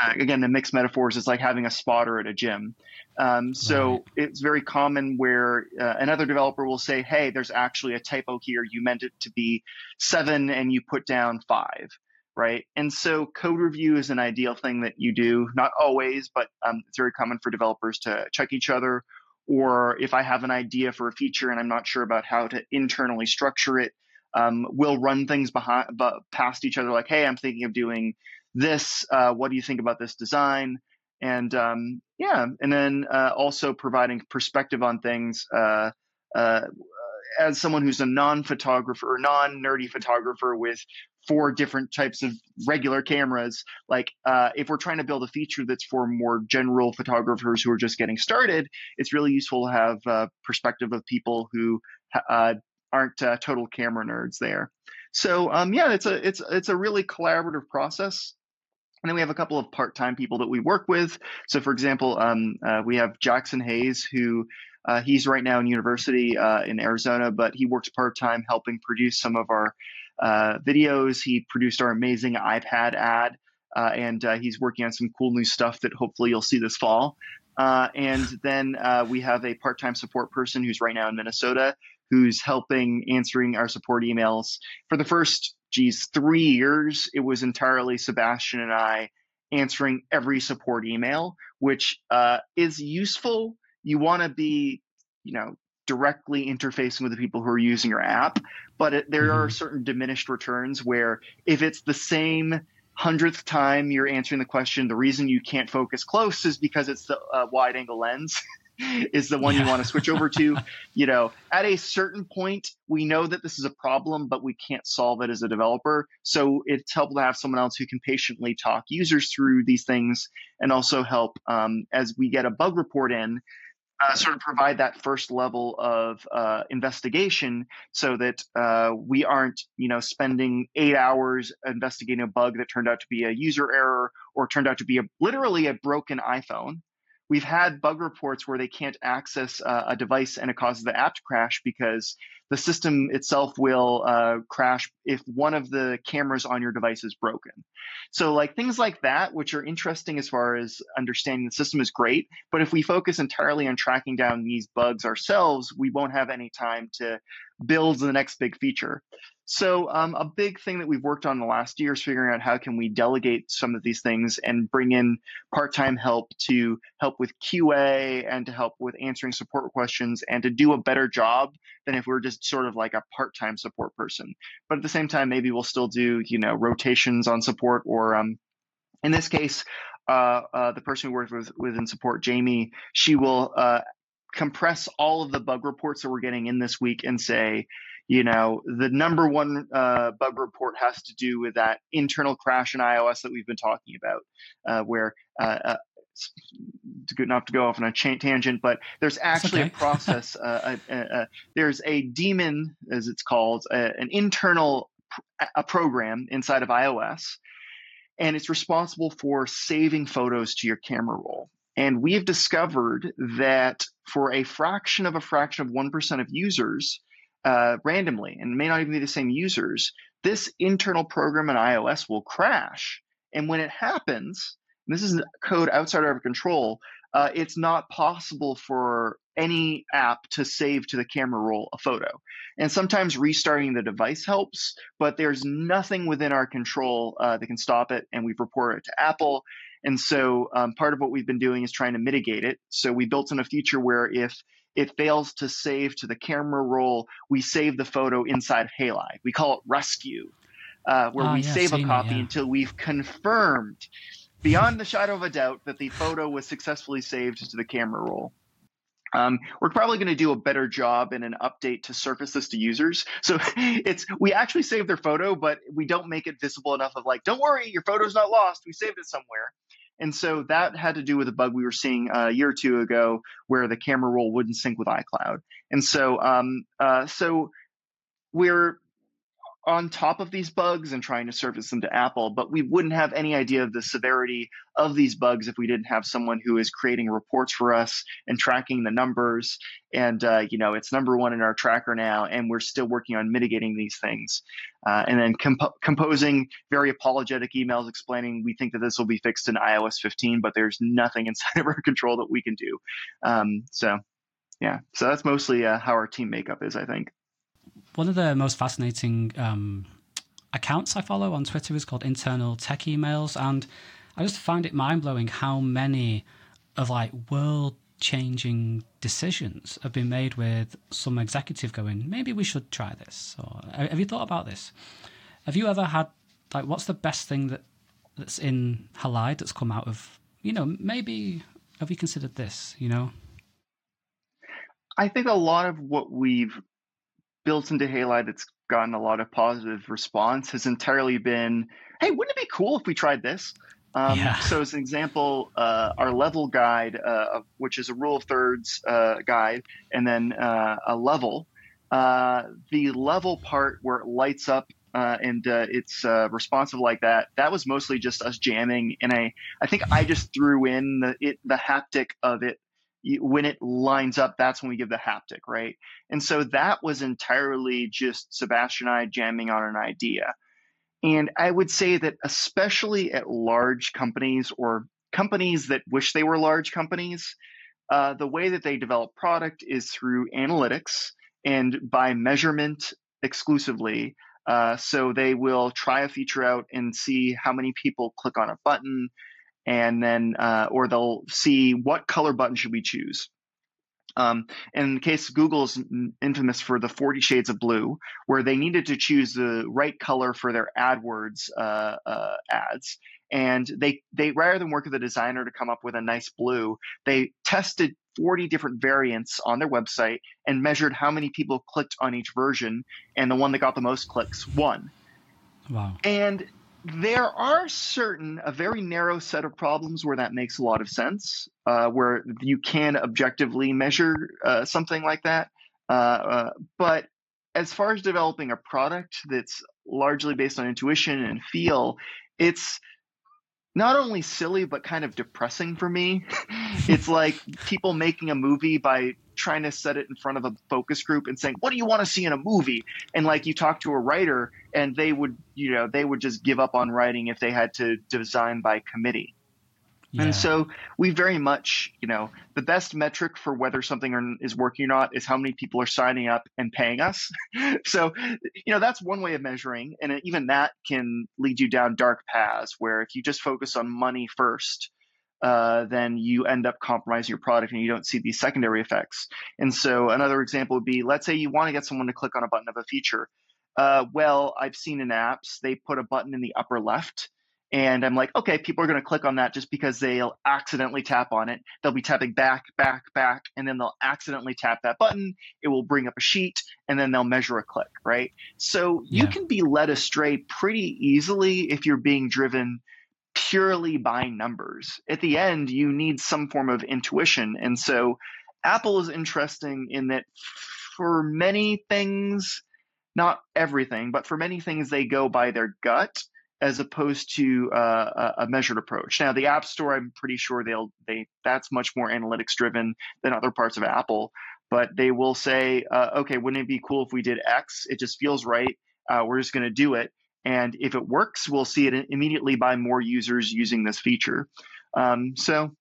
Uh, again, the mixed metaphors is like having a spotter at a gym. Um, so right. it's very common where uh, another developer will say, "Hey, there's actually a typo here. You meant it to be seven, and you put down five right? And so code review is an ideal thing that you do, not always, but um, it's very common for developers to check each other. Or if I have an idea for a feature and I'm not sure about how to internally structure it, um, we'll run things behind, but past each other, like, "Hey, I'm thinking of doing this. Uh, what do you think about this design?" And um, yeah, and then uh, also providing perspective on things. Uh, uh as someone who's a non-photographer or non-nerdy photographer with four different types of regular cameras. Like uh, if we're trying to build a feature that's for more general photographers who are just getting started, it's really useful to have a perspective of people who uh, aren't uh, total camera nerds there. So um, yeah, it's a it's it's a really collaborative process. And then we have a couple of part-time people that we work with. So, for example, um, uh, we have Jackson Hayes, who uh, he's right now in university uh, in Arizona, but he works part-time helping produce some of our uh, videos. He produced our amazing iPad ad, uh, and uh, he's working on some cool new stuff that hopefully you'll see this fall. Uh, and then uh, we have a part time support person who's right now in Minnesota who's helping answering our support emails. For the first, geez, three years, it was entirely Sebastian and I answering every support email, which is useful. You want to be, you know, directly interfacing with the people who are using your app. But it, there mm-hmm. are certain diminished returns where if it's the same hundredth time you're answering the question, the reason you can't focus close is because it's the uh, wide angle lens. is the one yeah. you want to switch over to. You know, at a certain point, we know that this is a problem, but we can't solve it as a developer. So it's helpful to have someone else who can patiently talk users through these things and also help um, as we get a bug report in uh, sort of provide that first level of uh, investigation so that uh, we aren't, you know, spending eight hours investigating a bug that turned out to be a user error or turned out to be a, literally a broken iPhone. We've had bug reports where they can't access uh, a device and it causes the app to crash because the system itself will uh, crash if one of the cameras on your device is broken. So, like things like that, which are interesting as far as understanding the system, is great. But if we focus entirely on tracking down these bugs ourselves, we won't have any time to build the next big feature. So um, a big thing that we've worked on the last year is figuring out how can we delegate some of these things and bring in part-time help to help with QA and to help with answering support questions and to do a better job than if we are just sort of like a part-time support person. But at the same time, maybe we'll still do you know rotations on support or um, in this case, uh, uh, the person who works with within support, Jamie, she will uh, compress all of the bug reports that we're getting in this week and say, you know, the number one uh, bug report has to do with that internal crash in iOS that we've been talking about, uh, where uh, good enough to go off on a tangent, but there's actually okay. a process. uh, a, a, a, there's a daemon, as it's called, an internal a program inside of iOS, and it's responsible for saving photos to your camera roll. And we have discovered that for a fraction of a fraction of 1% of users, uh, randomly, and may not even be the same users, this internal program in iOS will crash. And when it happens, this is code outside our control, uh, it's not possible for any app to save to the camera roll a photo. And sometimes restarting the device helps, but there's nothing within our control uh, that can stop it. And we've reported it to Apple. And so um, part of what we've been doing is trying to mitigate it. So we built in a feature where if it fails to save to the camera roll, we save the photo inside Halide. We call it rescue, uh, where uh, we yeah, save a copy it, yeah. until we've confirmed beyond the shadow of a doubt that the photo was successfully saved to the camera roll. Um, we're probably going to do a better job in an update to surface this to users. So it's we actually save their photo, but we don't make it visible enough of like, don't worry, your photo's not lost. We saved it somewhere. And so that had to do with a bug we were seeing a year or two ago where the camera roll wouldn't sync with iCloud. And so, um, uh, so we're on top of these bugs and trying to surface them to Apple, but we wouldn't have any idea of the severity of these bugs if we didn't have someone who is creating reports for us and tracking the numbers. And, uh, you know, it's number one in our tracker now, and we're still working on mitigating these things. Uh, and then comp- composing very apologetic emails explaining we think that this will be fixed in iOS 15, but there's nothing inside of our control that we can do. Um, so, yeah, so that's mostly uh, how our team makeup is, I think one of the most fascinating um, accounts I follow on Twitter is called Internal Tech Emails, and I just find it mind blowing how many of like world changing decisions have been made with some executive going, maybe we should try this. Or have you thought about this? Have you ever had like what's the best thing that that's in Halide that's come out of you know maybe have you considered this? You know. I think a lot of what we've built into Halide that's gotten a lot of positive response has entirely been, hey, wouldn't it be cool if we tried this? Um, yeah. So, as an example, uh, our level guide, uh, which is a rule of thirds uh, guide, and then uh, a level, uh, the level part where it lights up uh, and it's responsive like that, that was mostly just us jamming. And I, I think I just threw in the it, the haptic of it when it lines up, that's when we give the haptic, right? And so that was entirely just Sebastian and I jamming on an idea. And I would say that, especially at large companies or companies that wish they were large companies, uh, the way that they develop product is through analytics and by measurement exclusively. Uh, so they will try a feature out and see how many people click on a button, and then uh, or they'll see what color button should we choose. Um, in the case Google is infamous for the 40 shades of blue, where they needed to choose the right color for their AdWords uh, uh, ads, and they they rather than work with a designer to come up with a nice blue, they tested 40 different variants on their website and measured how many people clicked on each version, and the one that got the most clicks won. Wow! And there are certain a very narrow set of problems where that makes a lot of sense uh, where you can objectively measure uh, something like that uh, uh, but as far as developing a product that's largely based on intuition and feel it's not only silly but kind of depressing for me. it's like people making a movie by trying to set it in front of a focus group and saying, "What do you want to see in a movie?" And like you talk to a writer and they would, you know, they would just give up on writing if they had to design by committee. Yeah. And so we very much, you know, the best metric for whether something is working or not is how many people are signing up and paying us. so, you know, that's one way of measuring. And even that can lead you down dark paths where if you just focus on money first, uh, then you end up compromising your product and you don't see these secondary effects. And so another example would be let's say you want to get someone to click on a button of a feature. Uh, well, I've seen in apps, they put a button in the upper left and I'm like, okay, people are going to click on that just because they'll accidentally tap on it. They'll be tapping back, back, back, and then they'll accidentally tap that button. It will bring up a sheet, and then they'll measure a click, right? So yeah. you can be led astray pretty easily if you're being driven purely by numbers. At the end, you need some form of intuition. And so Apple is interesting in that for many things, not everything, but for many things, they go by their gut as opposed to uh, a measured approach. Now, the App Store, I'm pretty sure they'll they that's much more analytics driven than other parts of Apple. But they will say, uh, okay, wouldn't it be cool if we did X? It just feels right. Uh, we're just going to do it. And if it works, we'll see it immediately by more users using this feature. Um, so,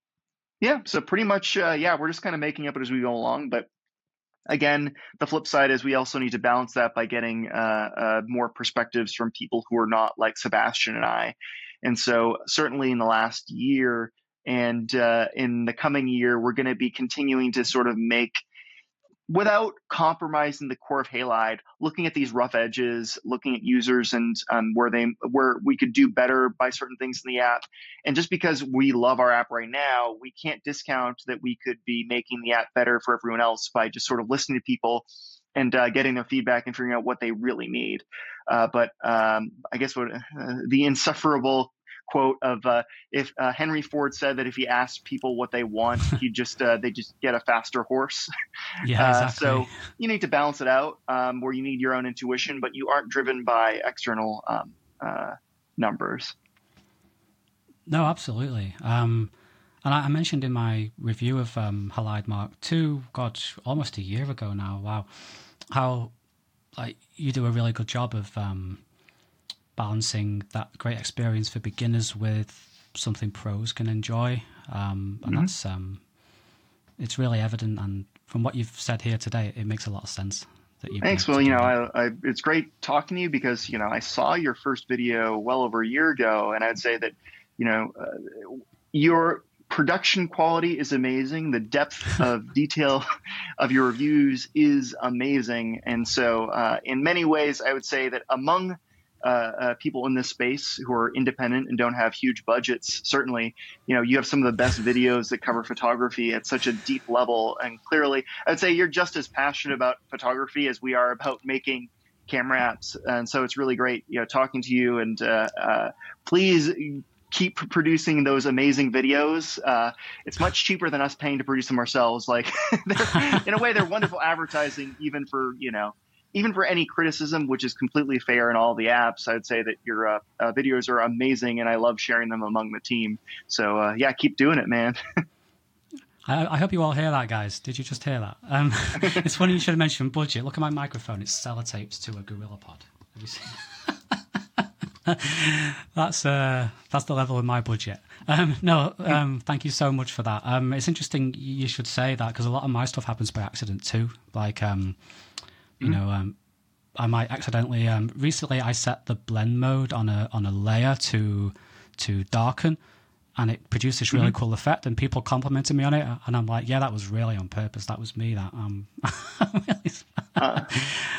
yeah, so pretty much, uh, yeah, we're just kind of making up it as we go along. But again, the flip side is we also need to balance that by getting uh, uh, more perspectives from people who are not like Sebastian and I. And so, certainly in the last year and uh, in the coming year, we're going to be continuing to sort of make without compromising the core of Halide, looking at these rough edges, looking at users and um, where they where we could do better by certain things in the app. And just because we love our app right now, we can't discount that we could be making the app better for everyone else by just sort of listening to people and uh, getting their feedback and figuring out what they really need. Uh, but um, I guess what uh, the insufferable quote of uh, if uh, Henry Ford said that if he asked people what they want, he just uh, they just get a faster horse. Yeah, uh, exactly. so you need to balance it out um, where you need your own intuition, but you aren't driven by external um, uh, numbers. No, absolutely. Um, and I, I, mentioned in my review of um, Halide Mark II, God, almost a year ago now. Wow, how like you do a really good job of um, balancing that great experience for beginners with something pros can enjoy, um, and mm-hmm. that's um, it's really evident. And from what you've said here today, it makes a lot of sense. That you Thanks. Well, you know, I, I, it's great talking to you because you know I saw your first video well over a year ago, and I'd say that you know uh, your production quality is amazing. The depth of detail of your reviews is amazing, and so uh, in many ways, I would say that among uh, uh, people in this space who are independent and don't have huge budgets. Certainly, you know, you have some of the best videos that cover photography at such a deep level. And clearly, I'd say you're just as passionate about photography as we are about making camera apps. And so it's really great, you know, talking to you. And uh, uh please keep producing those amazing videos. Uh, it's much cheaper than us paying to produce them ourselves. Like, in a way, they're wonderful advertising, even for you know even for any criticism, which is completely fair in all the apps, I'd say that your uh, uh, videos are amazing, and I love sharing them among the team. So uh, yeah, keep doing it, man. I, I, hope you all hear that, guys. Did you just hear that? Um, it's funny you should have mentioned budget. Look at my microphone; it's sellotaped to a Gorilla Pod. Have you seen? that's uh, that's the level of my budget. Um, no, um, thank you so much for that. Um, it's interesting you should say that because a lot of my stuff happens by accident too. Like um, you mm-hmm. know, um, I might accidentally. Um, recently, I set the blend mode on a on a layer to to darken, and it produced this really mm-hmm. cool effect. And people complimented me on it, and I'm like, yeah, that was really on purpose. That was me. That um, uh,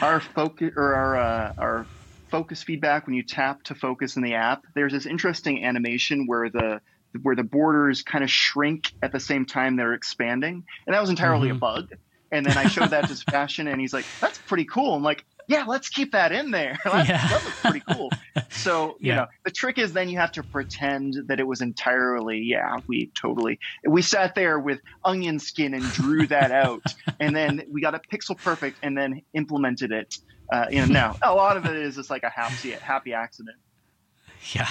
our focus or our uh, our focus feedback when you tap to focus in the app. There's this interesting animation where the where the borders kind of shrink at the same time they're expanding, and that was entirely mm-hmm. a bug. And then I showed that to Sebastian, and he's like, "That's pretty cool." I'm like, "Yeah, let's keep that in there. That, yeah. that looks pretty cool." So you yeah. know, the trick is then you have to pretend that it was entirely. Yeah, we totally. We sat there with onion skin and drew that out, and then we got it pixel perfect, and then implemented it. Uh, you know, now a lot of it is just like a happy happy accident. Yeah.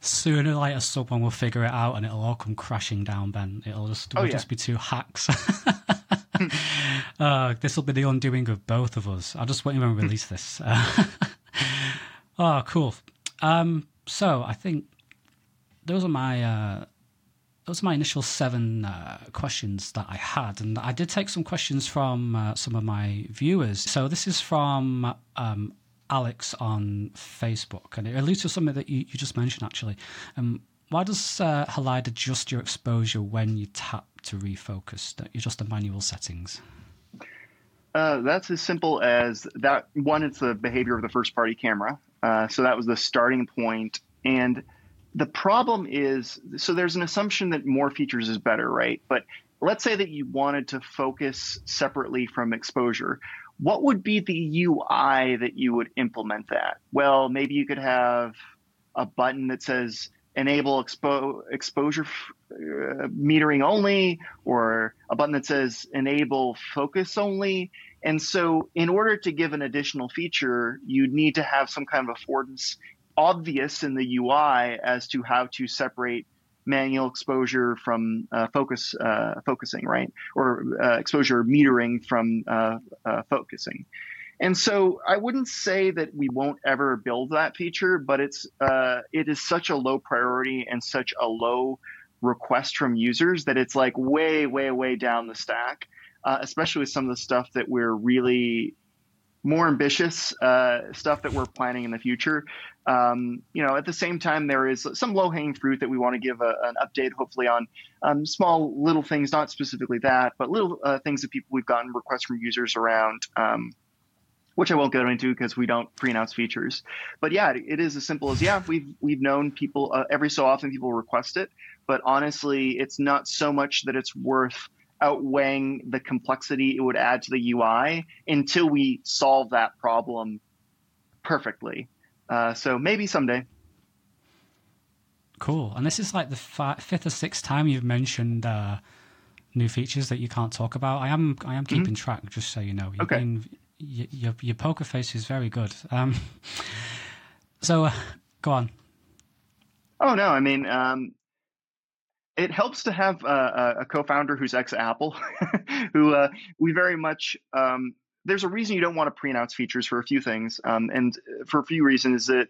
Sooner or later, someone will figure it out, and it'll all come crashing down. Ben, it'll just, oh, yeah. just be two hacks. uh, this will be the undoing of both of us. I'll just wait and release this. Uh, oh, cool. Um, so I think those are my uh, those are my initial seven uh, questions that I had, and I did take some questions from uh, some of my viewers. So this is from um, Alex on Facebook, and it alludes to something that you, you just mentioned actually. Um, why does uh, Halide adjust your exposure when you tap to refocus? you're just the manual settings. Uh, that's as simple as that. One, it's the behavior of the first party camera. Uh, so that was the starting point. And the problem is so there's an assumption that more features is better, right? But let's say that you wanted to focus separately from exposure. What would be the UI that you would implement that? Well, maybe you could have a button that says enable expo- exposure uh, metering only, or a button that says enable focus only. And so, in order to give an additional feature, you'd need to have some kind of affordance obvious in the UI as to how to separate manual exposure from uh, focus uh, focusing, right? Or uh, exposure metering from uh, uh, focusing. And so I wouldn't say that we won't ever build that feature, but it's uh, it is such a low priority and such a low request from users that it's like way, way, way down the stack. especially with some of the stuff that we're really more ambitious uh, stuff that we're planning in the future. Um, you know, at the same time, there is some low hanging fruit that we want to give a, an update, hopefully on um, small little things, not specifically that, but little uh, things that people we've gotten requests from users around. Um, which I won't go into because we don't pre-announce features. But yeah, it is as simple as yeah, we've we've known people uh, every so often people request it, but honestly, it's not so much that it's worth outweighing the complexity it would add to the UI until we solve that problem perfectly. Uh, so maybe someday. Cool. And this is like the fifth or sixth time you've mentioned uh, new features that you can't talk about. I am I am keeping mm-hmm. track, just so you know. You've okay. Been, your your poker face is very good. Um, so, uh, go on. Oh no, I mean, um, it helps to have uh, a co-founder who's ex-Apple, who uh, we very much. Um, there's a reason you don't want to pre-announce features for a few things, um, and for a few reasons that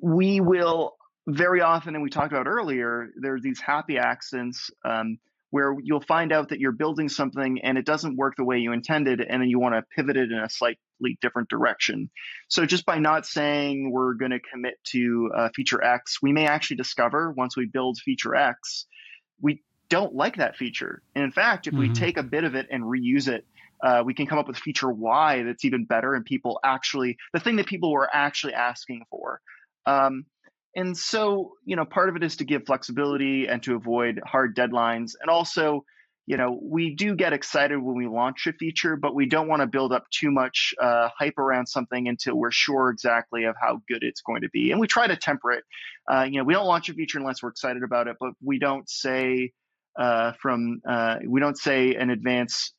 we will very often, and we talked about earlier, there's these happy accidents um, where you'll find out that you're building something and it doesn't work the way you intended, and then you want to pivot it in a slightly different direction. So just by not saying we're going to commit to uh, feature X, we may actually discover once we build feature X, we don't like that feature. And in fact, if mm-hmm. we take a bit of it and reuse it, uh, we can come up with feature Y that's even better, and people actually the thing that people were actually asking for. Um, and so, you know, part of it is to give flexibility and to avoid hard deadlines. And also, you know, we do get excited when we launch a feature, but we don't want to build up too much uh, hype around something until we're sure exactly of how good it's going to be. And we try to temper it. Uh, you know, we don't launch a feature unless we're excited about it, but we don't say uh, from uh, we don't say in advance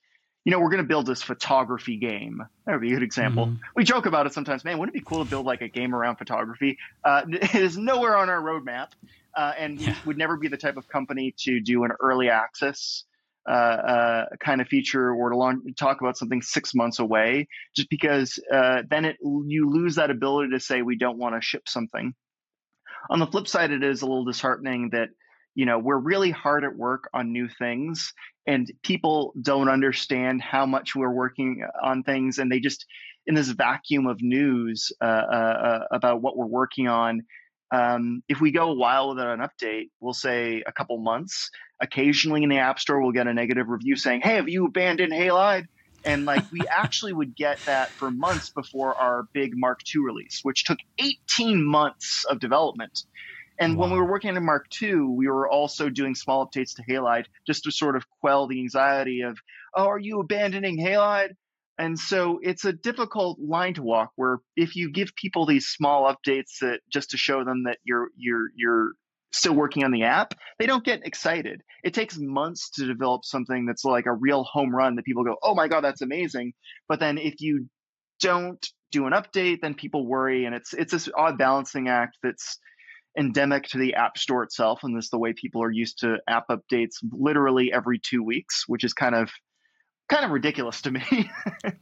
you know, we're going to build this photography game. That would be a good example. Mm-hmm. We joke about it sometimes. Man, wouldn't it be cool to build like a game around photography? Uh, it is nowhere on our roadmap, uh, and yeah. would never be the type of company to do an early access uh, uh kind of feature or to launch, talk about something six months away, just because uh, then it you lose that ability to say we don't want to ship something. On the flip side, it is a little disheartening that you know we're really hard at work on new things and people don't understand how much we're working on things and they just in this vacuum of news uh, uh, uh, about what we're working on um, if we go a while without an update we'll say a couple months occasionally in the app store we'll get a negative review saying hey have you abandoned halide? And like we actually would get that for months before our big mark ii release which took 18 months of development and wow. when we were working on Mark II, we were also doing small updates to Halide just to sort of quell the anxiety of, oh, are you abandoning Halide? And so it's a difficult line to walk where if you give people these small updates that just to show them that you're you're you're still working on the app, they don't get excited. It takes months to develop something that's like a real home run that people go, "Oh my god, that's amazing." But then if you don't do an update, then people worry and it's it's this odd balancing act that's endemic to the app store itself and this is the way people are used to app updates literally every two weeks which is kind of kind of ridiculous to me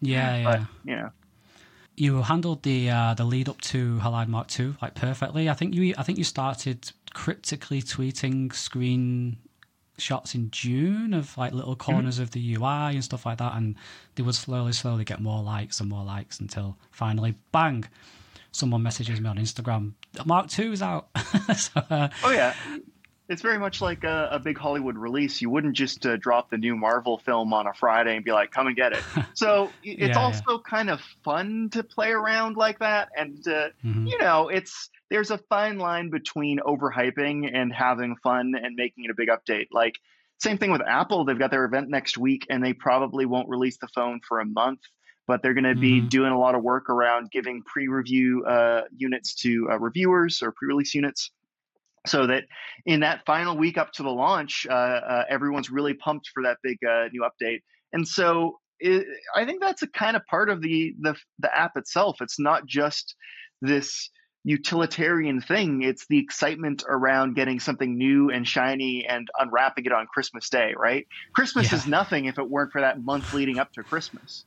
yeah yeah but, you know you handled the uh, the lead up to Halide Mark II like perfectly. I think you I think you started cryptically tweeting screen shots in June of like little mm-hmm. corners mm-hmm. of the UI and stuff like that, and they would slowly slowly get more likes and more likes until finally bang, someone messages me on Instagram, Mark Two is out. so, uh, oh yeah, it's very much like a, a big Hollywood release. You wouldn't just uh, drop the new Marvel film on a Friday and be like, "Come and get it." So it's yeah, also yeah. kind of fun to play around like that, and uh, mm-hmm. you know, it's there's a fine line between overhyping and having fun and making it a big update. Like same thing with Apple; they've got their event next week, and they probably won't release the phone for a month but they're going to be mm-hmm. doing a lot of work around giving pre-review uh, units to uh, reviewers or pre-release units. so that in that final week up to the launch, uh, uh, everyone's really pumped for that big uh, new update. And so it, I think that's a kind of part of the, the the app itself. It's not just this utilitarian thing. It's the excitement around getting something new and shiny and unwrapping it on Christmas Day, right? Christmas yeah. is nothing if it weren't for that month leading up to Christmas.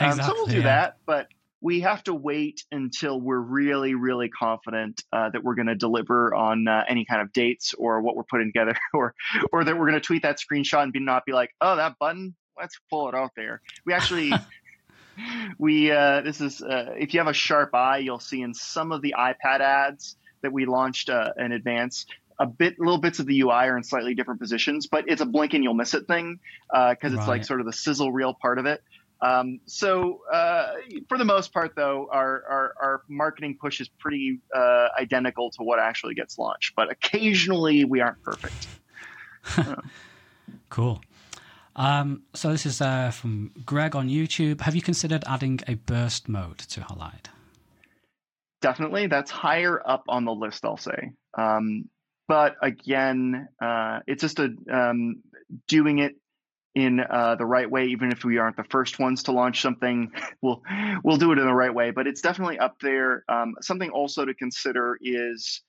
Exactly, um, so we'll do yeah. that, but we have to wait until we're really, really confident uh, that we're going to deliver on uh, any kind of dates or what we're putting together, or or that we're going to tweet that screenshot and be not be like, oh, that button, let's pull it out there. We actually. we uh, this is uh, if you have a sharp eye, you'll see in some of the iPad ads that we launched uh, in advance a bit little bits of the UI are in slightly different positions, but it's a blink and you'll miss it thing because uh, it's right. like sort of the sizzle reel part of it. Um, so uh, for the most part, though, our, our, our marketing push is pretty uh, identical to what actually gets launched. But occasionally, we aren't perfect. cool. Um, so this is uh, from Greg on YouTube. Have you considered adding a burst mode to Halide? Definitely, that's higher up on the list. I'll say. Um, but again, uh, it's just a um, doing it in uh, the right way, even if we aren't the first ones to launch something, we'll we'll do it in the right way. But it's definitely up there. Um, something also to consider is,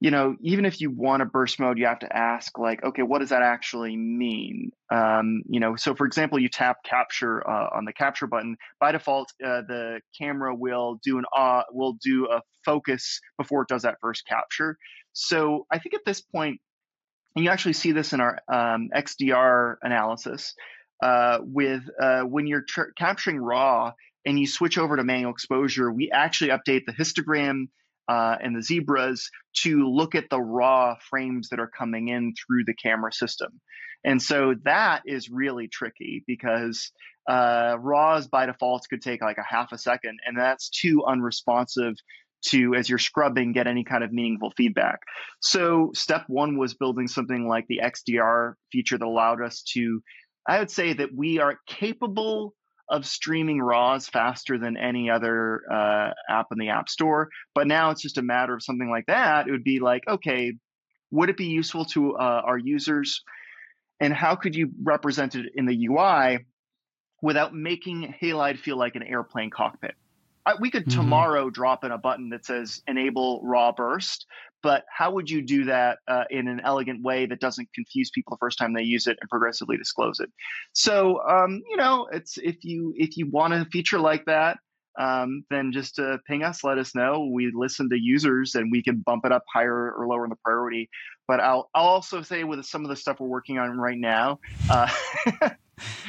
you know, even if you want a burst mode, you have to ask like, okay, what does that actually mean? Um, you know, so for example, you tap capture uh, on the capture button. By default, uh, the camera will do an uh, will do a focus before it does that first capture. So I think at this point and you actually see this in our um, XDR analysis uh, with uh, when you're tr- capturing raw and you switch over to manual exposure, we actually update the histogram uh, and the zebras to look at the raw frames that are coming in through the camera system. And so that is really tricky because uh, RAWs by default could take like a half a second, and that's too unresponsive to, as you're scrubbing, get any kind of meaningful feedback. So, step one was building something like the XDR feature that allowed us to, I would say that we are capable of streaming RAWs faster than any other uh, app in the App Store. But now it's just a matter of something like that. It would be like, okay, would it be useful to uh, our users? And how could you represent it in the UI without making Halide feel like an airplane cockpit? I, we could mm-hmm. tomorrow drop in a button that says enable raw burst, but how would you do that uh, in an elegant way that doesn't confuse people the first time they use it and progressively disclose it? So, um, you know, it's if you if you want a feature like that, um, then just uh, ping us, let us know. We listen to users and we can bump it up higher or lower in the priority. But I'll, I'll also say with some of the stuff we're working on right now, uh,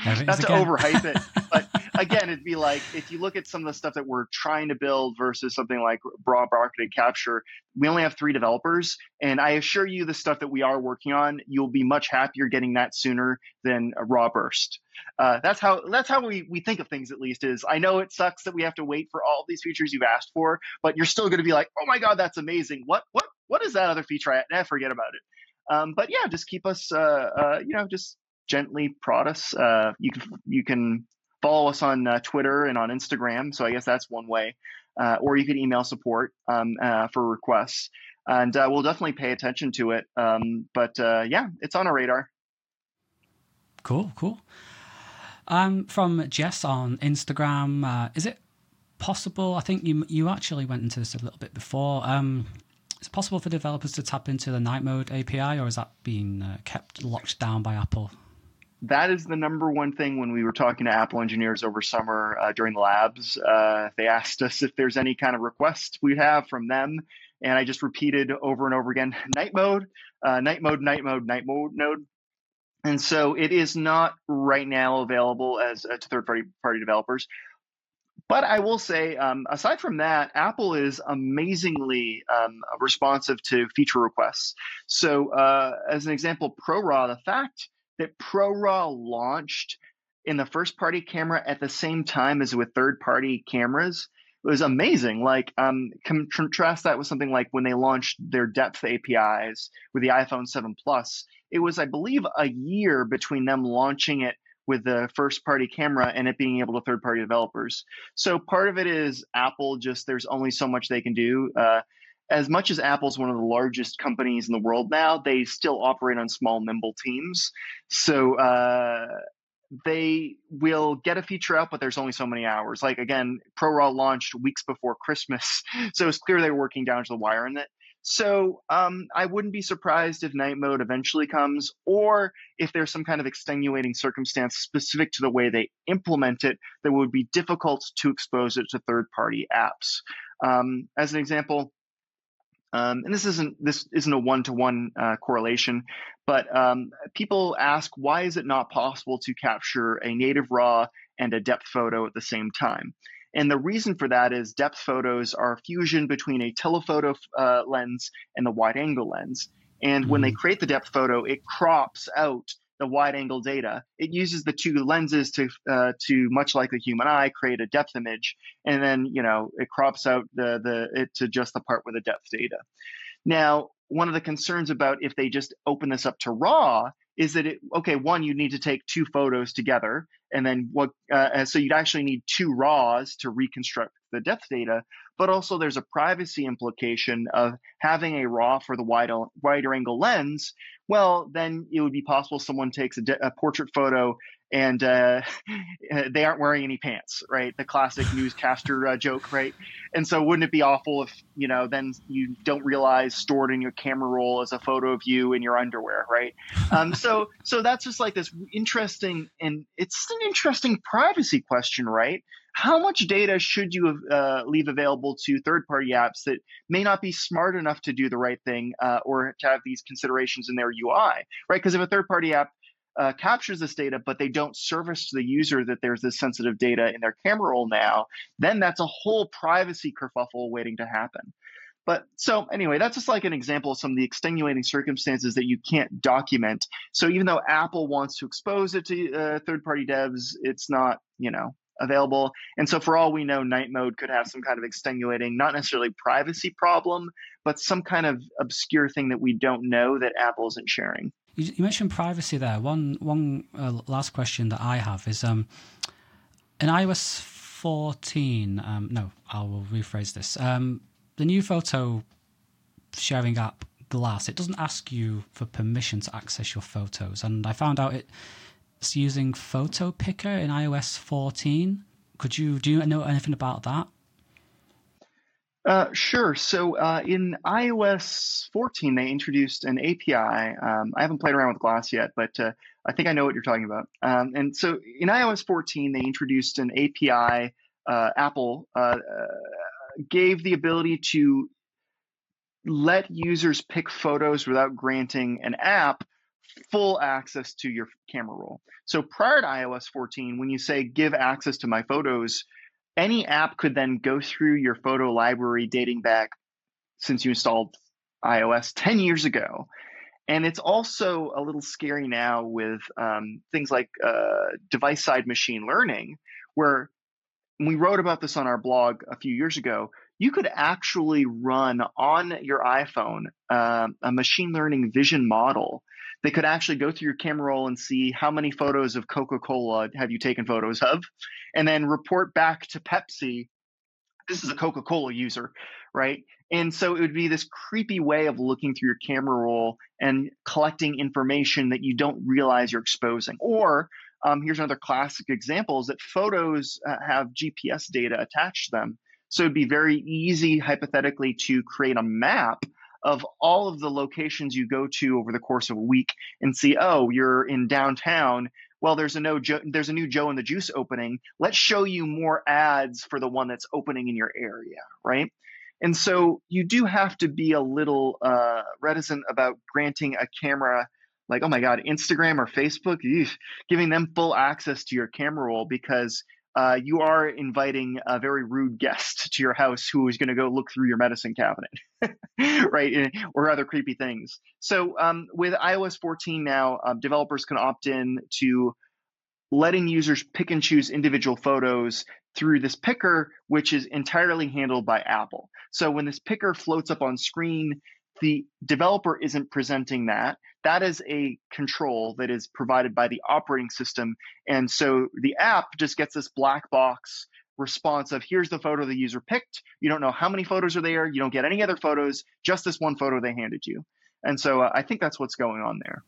not to overhype it, but again, it'd be like if you look at some of the stuff that we're trying to build versus something like raw bracketed capture, we only have three developers. And I assure you, the stuff that we are working on, you'll be much happier getting that sooner than a raw burst. Uh, that's how that's how we, we think of things at least is I know it sucks that we have to wait for all these features you've asked for, but you're still going to be like, oh my god, that's amazing. What what what is that other feature? I, I forget about it. Um, but yeah, just keep us, uh, uh, you know, just gently prod us. Uh, you can you can follow us on uh, Twitter and on Instagram. So I guess that's one way. Uh, or you can email support um, uh, for requests, and uh, we'll definitely pay attention to it. Um, but uh, yeah, it's on our radar. Cool, cool. Um, from Jess on Instagram, uh, is it possible? I think you you actually went into this a little bit before. Um, is it possible for developers to tap into the night mode API, or is that being kept locked down by Apple? That is the number one thing when we were talking to Apple engineers over summer uh, during the labs. Uh, they asked us if there's any kind of request we have from them. And I just repeated over and over again night mode, uh, night mode, night mode, night mode node. And so it is not right now available as uh, to third party party developers. But I will say, um, aside from that, Apple is amazingly um, responsive to feature requests. So, uh, as an example, ProRAW, the fact that ProRAW launched in the first party camera at the same time as with third party cameras it was amazing. Like, um, contrast that with something like when they launched their depth APIs with the iPhone 7 Plus. It was, I believe, a year between them launching it with the first party camera and it being able to third party developers. So part of it is Apple just, there's only so much they can do. Uh, as much as Apple's one of the largest companies in the world now, they still operate on small, nimble teams. So uh, they will get a feature out, but there's only so many hours. Like again, ProRAW launched weeks before Christmas, so it's clear they were working down to the wire in it. So um, I wouldn't be surprised if night mode eventually comes, or if there's some kind of extenuating circumstance specific to the way they implement it that would be difficult to expose it to third-party apps. Um, as an example, um, and this isn't this isn't a one-to-one uh, correlation, but um, people ask why is it not possible to capture a native RAW and a depth photo at the same time? And the reason for that is depth photos are a fusion between a telephoto uh, lens and the wide angle lens. And when they mm-hmm. create the depth photo, it crops out the wide angle data. It uses the two lenses to, uh, to much like the human eye, create a depth image, and then you know it crops out the the it to just the part with the depth data. Now, one of the concerns about if they just open this up to RAW is that it okay one you need to take two photos together and then what uh, so you'd actually need two raws to reconstruct the depth data but also there's a privacy implication of having a raw for the wider, wider angle lens. Well then it would be possible someone takes a, de- a portrait photo and uh, they aren't wearing any pants, right? The classic newscaster uh, joke, right? And so, wouldn't it be awful if you know then you don't realize stored in your camera roll as a photo of you in your underwear, right? Um, so, so that's just like this interesting, and it's an interesting privacy question, right? How much data should you uh, leave available to third-party apps that may not be smart enough to do the right thing uh, or to have these considerations in their UI, right? Because if a third-party app uh, captures this data, but they don't service to the user that there's this sensitive data in their camera roll now, then that's a whole privacy kerfuffle waiting to happen. But so anyway, that's just like an example of some of the extenuating circumstances that you can't document. So even though Apple wants to expose it to uh, third-party devs, it's not, you know, available. And so for all we know, night mode could have some kind of extenuating, not necessarily privacy problem, but some kind of obscure thing that we don't know that Apple isn't sharing. You, you mentioned privacy there. One one uh, last question that I have is um, in iOS 14. Um, no, I will rephrase this. Um, the new photo sharing app Glass. It doesn't ask you for permission to access your photos, and I found out it's using Photo Picker in iOS 14. Could you do you know anything about that? Uh, sure. So uh, in iOS 14, they introduced an API. Um, I haven't played around with Glass yet, but uh, I think I know what you're talking about. Um, and so in iOS 14, they introduced an API. Uh, Apple uh, gave the ability to let users pick photos without granting an app full access to your camera roll. So prior to iOS 14, when you say give access to my photos, any app could then go through your photo library dating back since you installed iOS 10 years ago. And it's also a little scary now with um, things like uh, device side machine learning, where we wrote about this on our blog a few years ago. You could actually run on your iPhone um, a machine learning vision model they could actually go through your camera roll and see how many photos of Coca-Cola have you taken photos of, and then report back to Pepsi. This is a Coca-Cola user, right? And so it would be this creepy way of looking through your camera roll and collecting information that you don't realize you're exposing. Or um, here's another classic example: is that photos uh, have GPS data attached to them. So it'd be very easy, hypothetically, to create a map of all of the locations you go to over the course of a week and see, oh, you're in downtown. Well, there's a no jo- there's a new Joe and the Juice opening. Let's show you more ads for the one that's opening in your area, right? And so you do have to be a little uh, reticent about granting a camera like, oh my God, Instagram or Facebook, giving them full access to your camera roll because uh, you are inviting a very rude guest to your house who is going to go look through your medicine cabinet, right? Or other creepy things. So um, with iOS 14 now, um, developers can opt in to letting users pick and choose individual photos through this picker, which is entirely handled by Apple. So when this picker floats up on screen, the developer isn't presenting that. That is a control that is provided by the operating system. And so the app just gets this black box response of here's the photo the user picked. You don't know how many photos are there. You don't get any other photos, just this one photo they handed you. And so uh, I think that's what's going on there.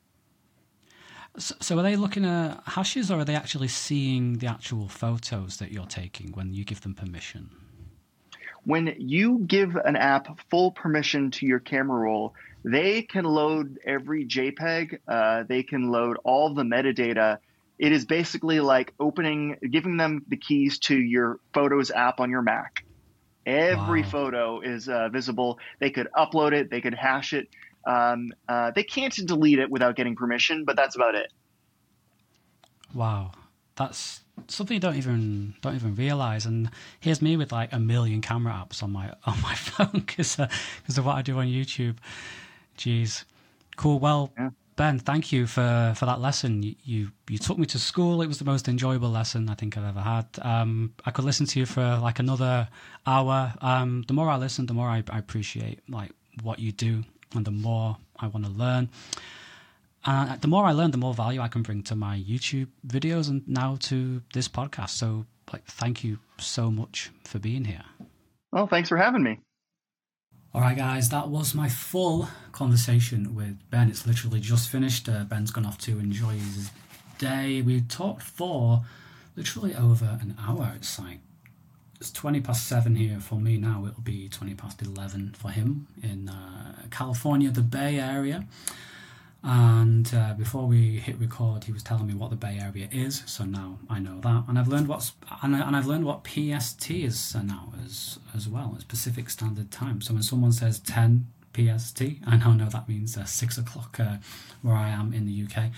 So, so, are they looking at hashes or are they actually seeing the actual photos that you're taking when you give them permission? When you give an app full permission to your camera roll, they can load every JPEG, uh, they can load all the metadata. It is basically like opening, giving them the keys to your Photos app on your Mac. Every wow. photo is uh, visible. They could upload it, they could hash it. Um, uh, they can't delete it without getting permission, but that's about it. Wow, that's something you don't even don't even realize. And here's me with like a million camera apps on my on my phone because because uh, of what I do on YouTube. Jeez, cool. Well. Yeah. Ben, thank you for, for that lesson. You, you, you took me to school. It was the most enjoyable lesson I think I've ever had. Um, I could listen to you for like another hour. Um, the more I listen, the more I, I appreciate like what you do and the more I want to learn. And the more I learn, the more value I can bring to my YouTube videos and now to this podcast. So, like, thank you so much for being here. Well, thanks for having me. All right, guys, that was my full conversation with Ben. It's literally just finished. Uh, Ben's gone off to enjoy his day. We talked for literally over an hour. It's like it's 20 past 7 here for me now it'll be 20 past 11 for him in uh, california the bay area and uh, before we hit record he was telling me what the bay area is so now i know that. And i've learned what's and, I, have learned what pst is now as as well it's pacific standard time. So when someone says 10 pst i now know that means uh, 6 o'clock uh, where i am in the uk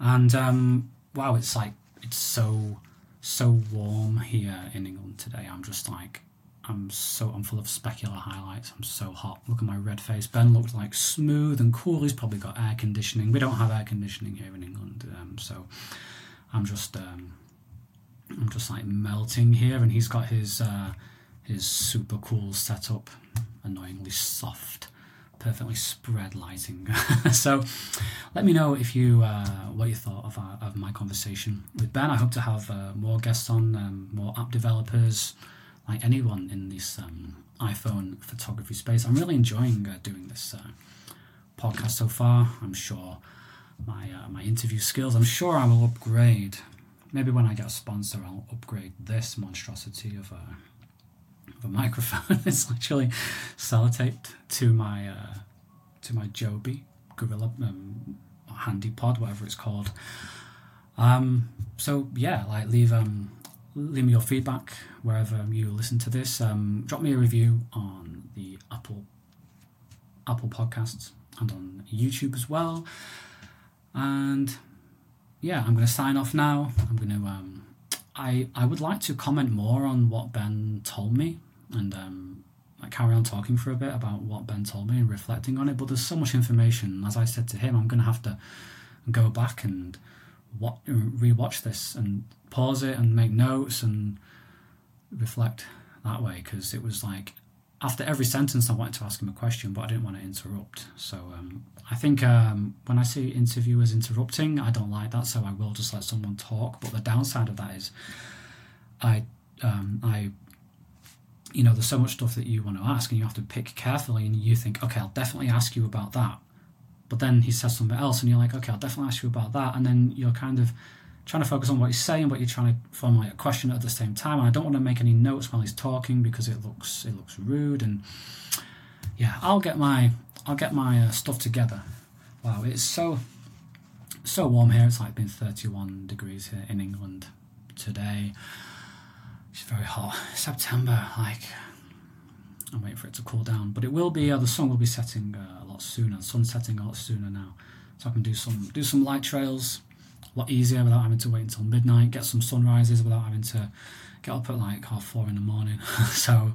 and um, wow it's like it's so so warm here in England today. I'm just like, I'm so I'm full of specular highlights. I'm so hot. Look at my red face. Ben looks like smooth and cool. He's probably got air conditioning. We don't have air conditioning here in England, um, so I'm just um, I'm just like melting here. And he's got his uh, his super cool setup, annoyingly soft perfectly spread lighting. so let me know if you uh, what you thought of, our, of my conversation with Ben. I hope to have uh, more guests on, um, more app developers, like anyone in this um, iPhone photography space. I'm really enjoying uh, doing this uh, podcast so far. I'm sure my uh, my interview skills. I'm sure I will upgrade. Maybe when I get a sponsor, I'll upgrade this monstrosity of a uh, a microphone. it's actually sellotaped to my uh, to my Joby Gorilla um, Handy Pod, whatever it's called. Um, so yeah, like leave um, leave me your feedback wherever you listen to this. Um, drop me a review on the Apple Apple Podcasts and on YouTube as well. And yeah, I'm going to sign off now. I'm going to um, I I would like to comment more on what Ben told me and um, carry on talking for a bit about what Ben told me and reflecting on it. But there's so much information. As I said to him, I'm going to have to go back and what rewatch this and pause it and make notes and reflect that way because it was like after every sentence I wanted to ask him a question, but I didn't want to interrupt. So um, I think um, when I see interviewers interrupting, I don't like that. So I will just let someone talk. But the downside of that is, I um, I you know, there's so much stuff that you want to ask and you have to pick carefully and you think, okay, I'll definitely ask you about that. But then he says something else and you're like, okay, I'll definitely ask you about that. And then you're kind of trying to focus on what he's saying, but you're trying to formulate a question at the same time. And I don't want to make any notes while he's talking because it looks it looks rude. And yeah, I'll get my I'll get my uh, stuff together. Wow, it's so so warm here. It's like been 31 degrees here in England today. It's very hot. September, like I'm waiting for it to cool down, but it will be. Uh, the sun will be setting uh, a lot sooner. The sun's setting a lot sooner now, so I can do some do some light trails a lot easier without having to wait until midnight. Get some sunrises without having to get up at like half four in the morning. so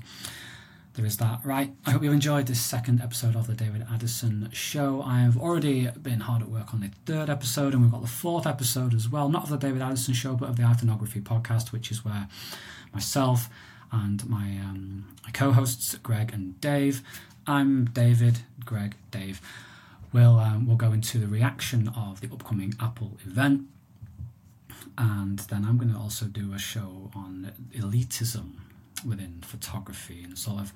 there is that. Right. I hope you enjoyed this second episode of the David Addison Show. I have already been hard at work on the third episode, and we've got the fourth episode as well. Not of the David Addison Show, but of the iPhoneography podcast, which is where myself and my, um, my co hosts, Greg and Dave. I'm David, Greg, Dave. We'll, um, we'll go into the reaction of the upcoming Apple event. and then I'm going to also do a show on elitism within photography and sort of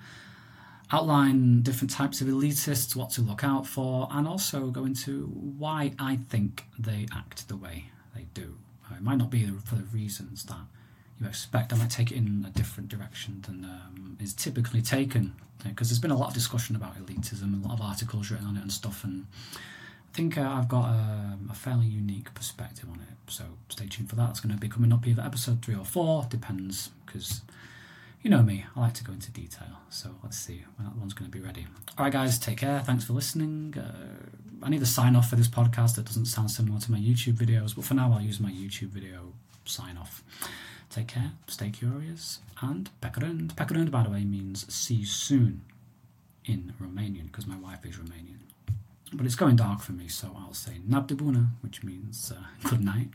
outline different types of elitists, what to look out for, and also go into why I think they act the way they do. It might not be for the reasons that you expect. I might take it in a different direction than um, is typically taken, because there's been a lot of discussion about elitism, a lot of articles written on it and stuff, and I think uh, I've got a, a, fairly unique perspective on it. So stay tuned for that. It's going to be coming up either episode three or four, depends, because you know me, I like to go into detail. So let's see when that one's going to be ready. All right, guys, take care. Thanks for listening. Uh, I need to sign off for this podcast that doesn't sound similar to my YouTube videos, but for now, I'll use my YouTube video sign off. Take care, stay curious, and pekarund. Pekarund, by the way, means see you soon in Romanian because my wife is Romanian. But it's going dark for me, so I'll say Nabdibuna, which means uh, good night.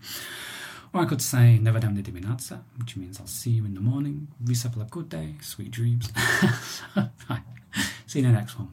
Or I could say ne vedem de dimineața, which means I'll see you in the morning. Visa good day, sweet dreams. See you in the next one.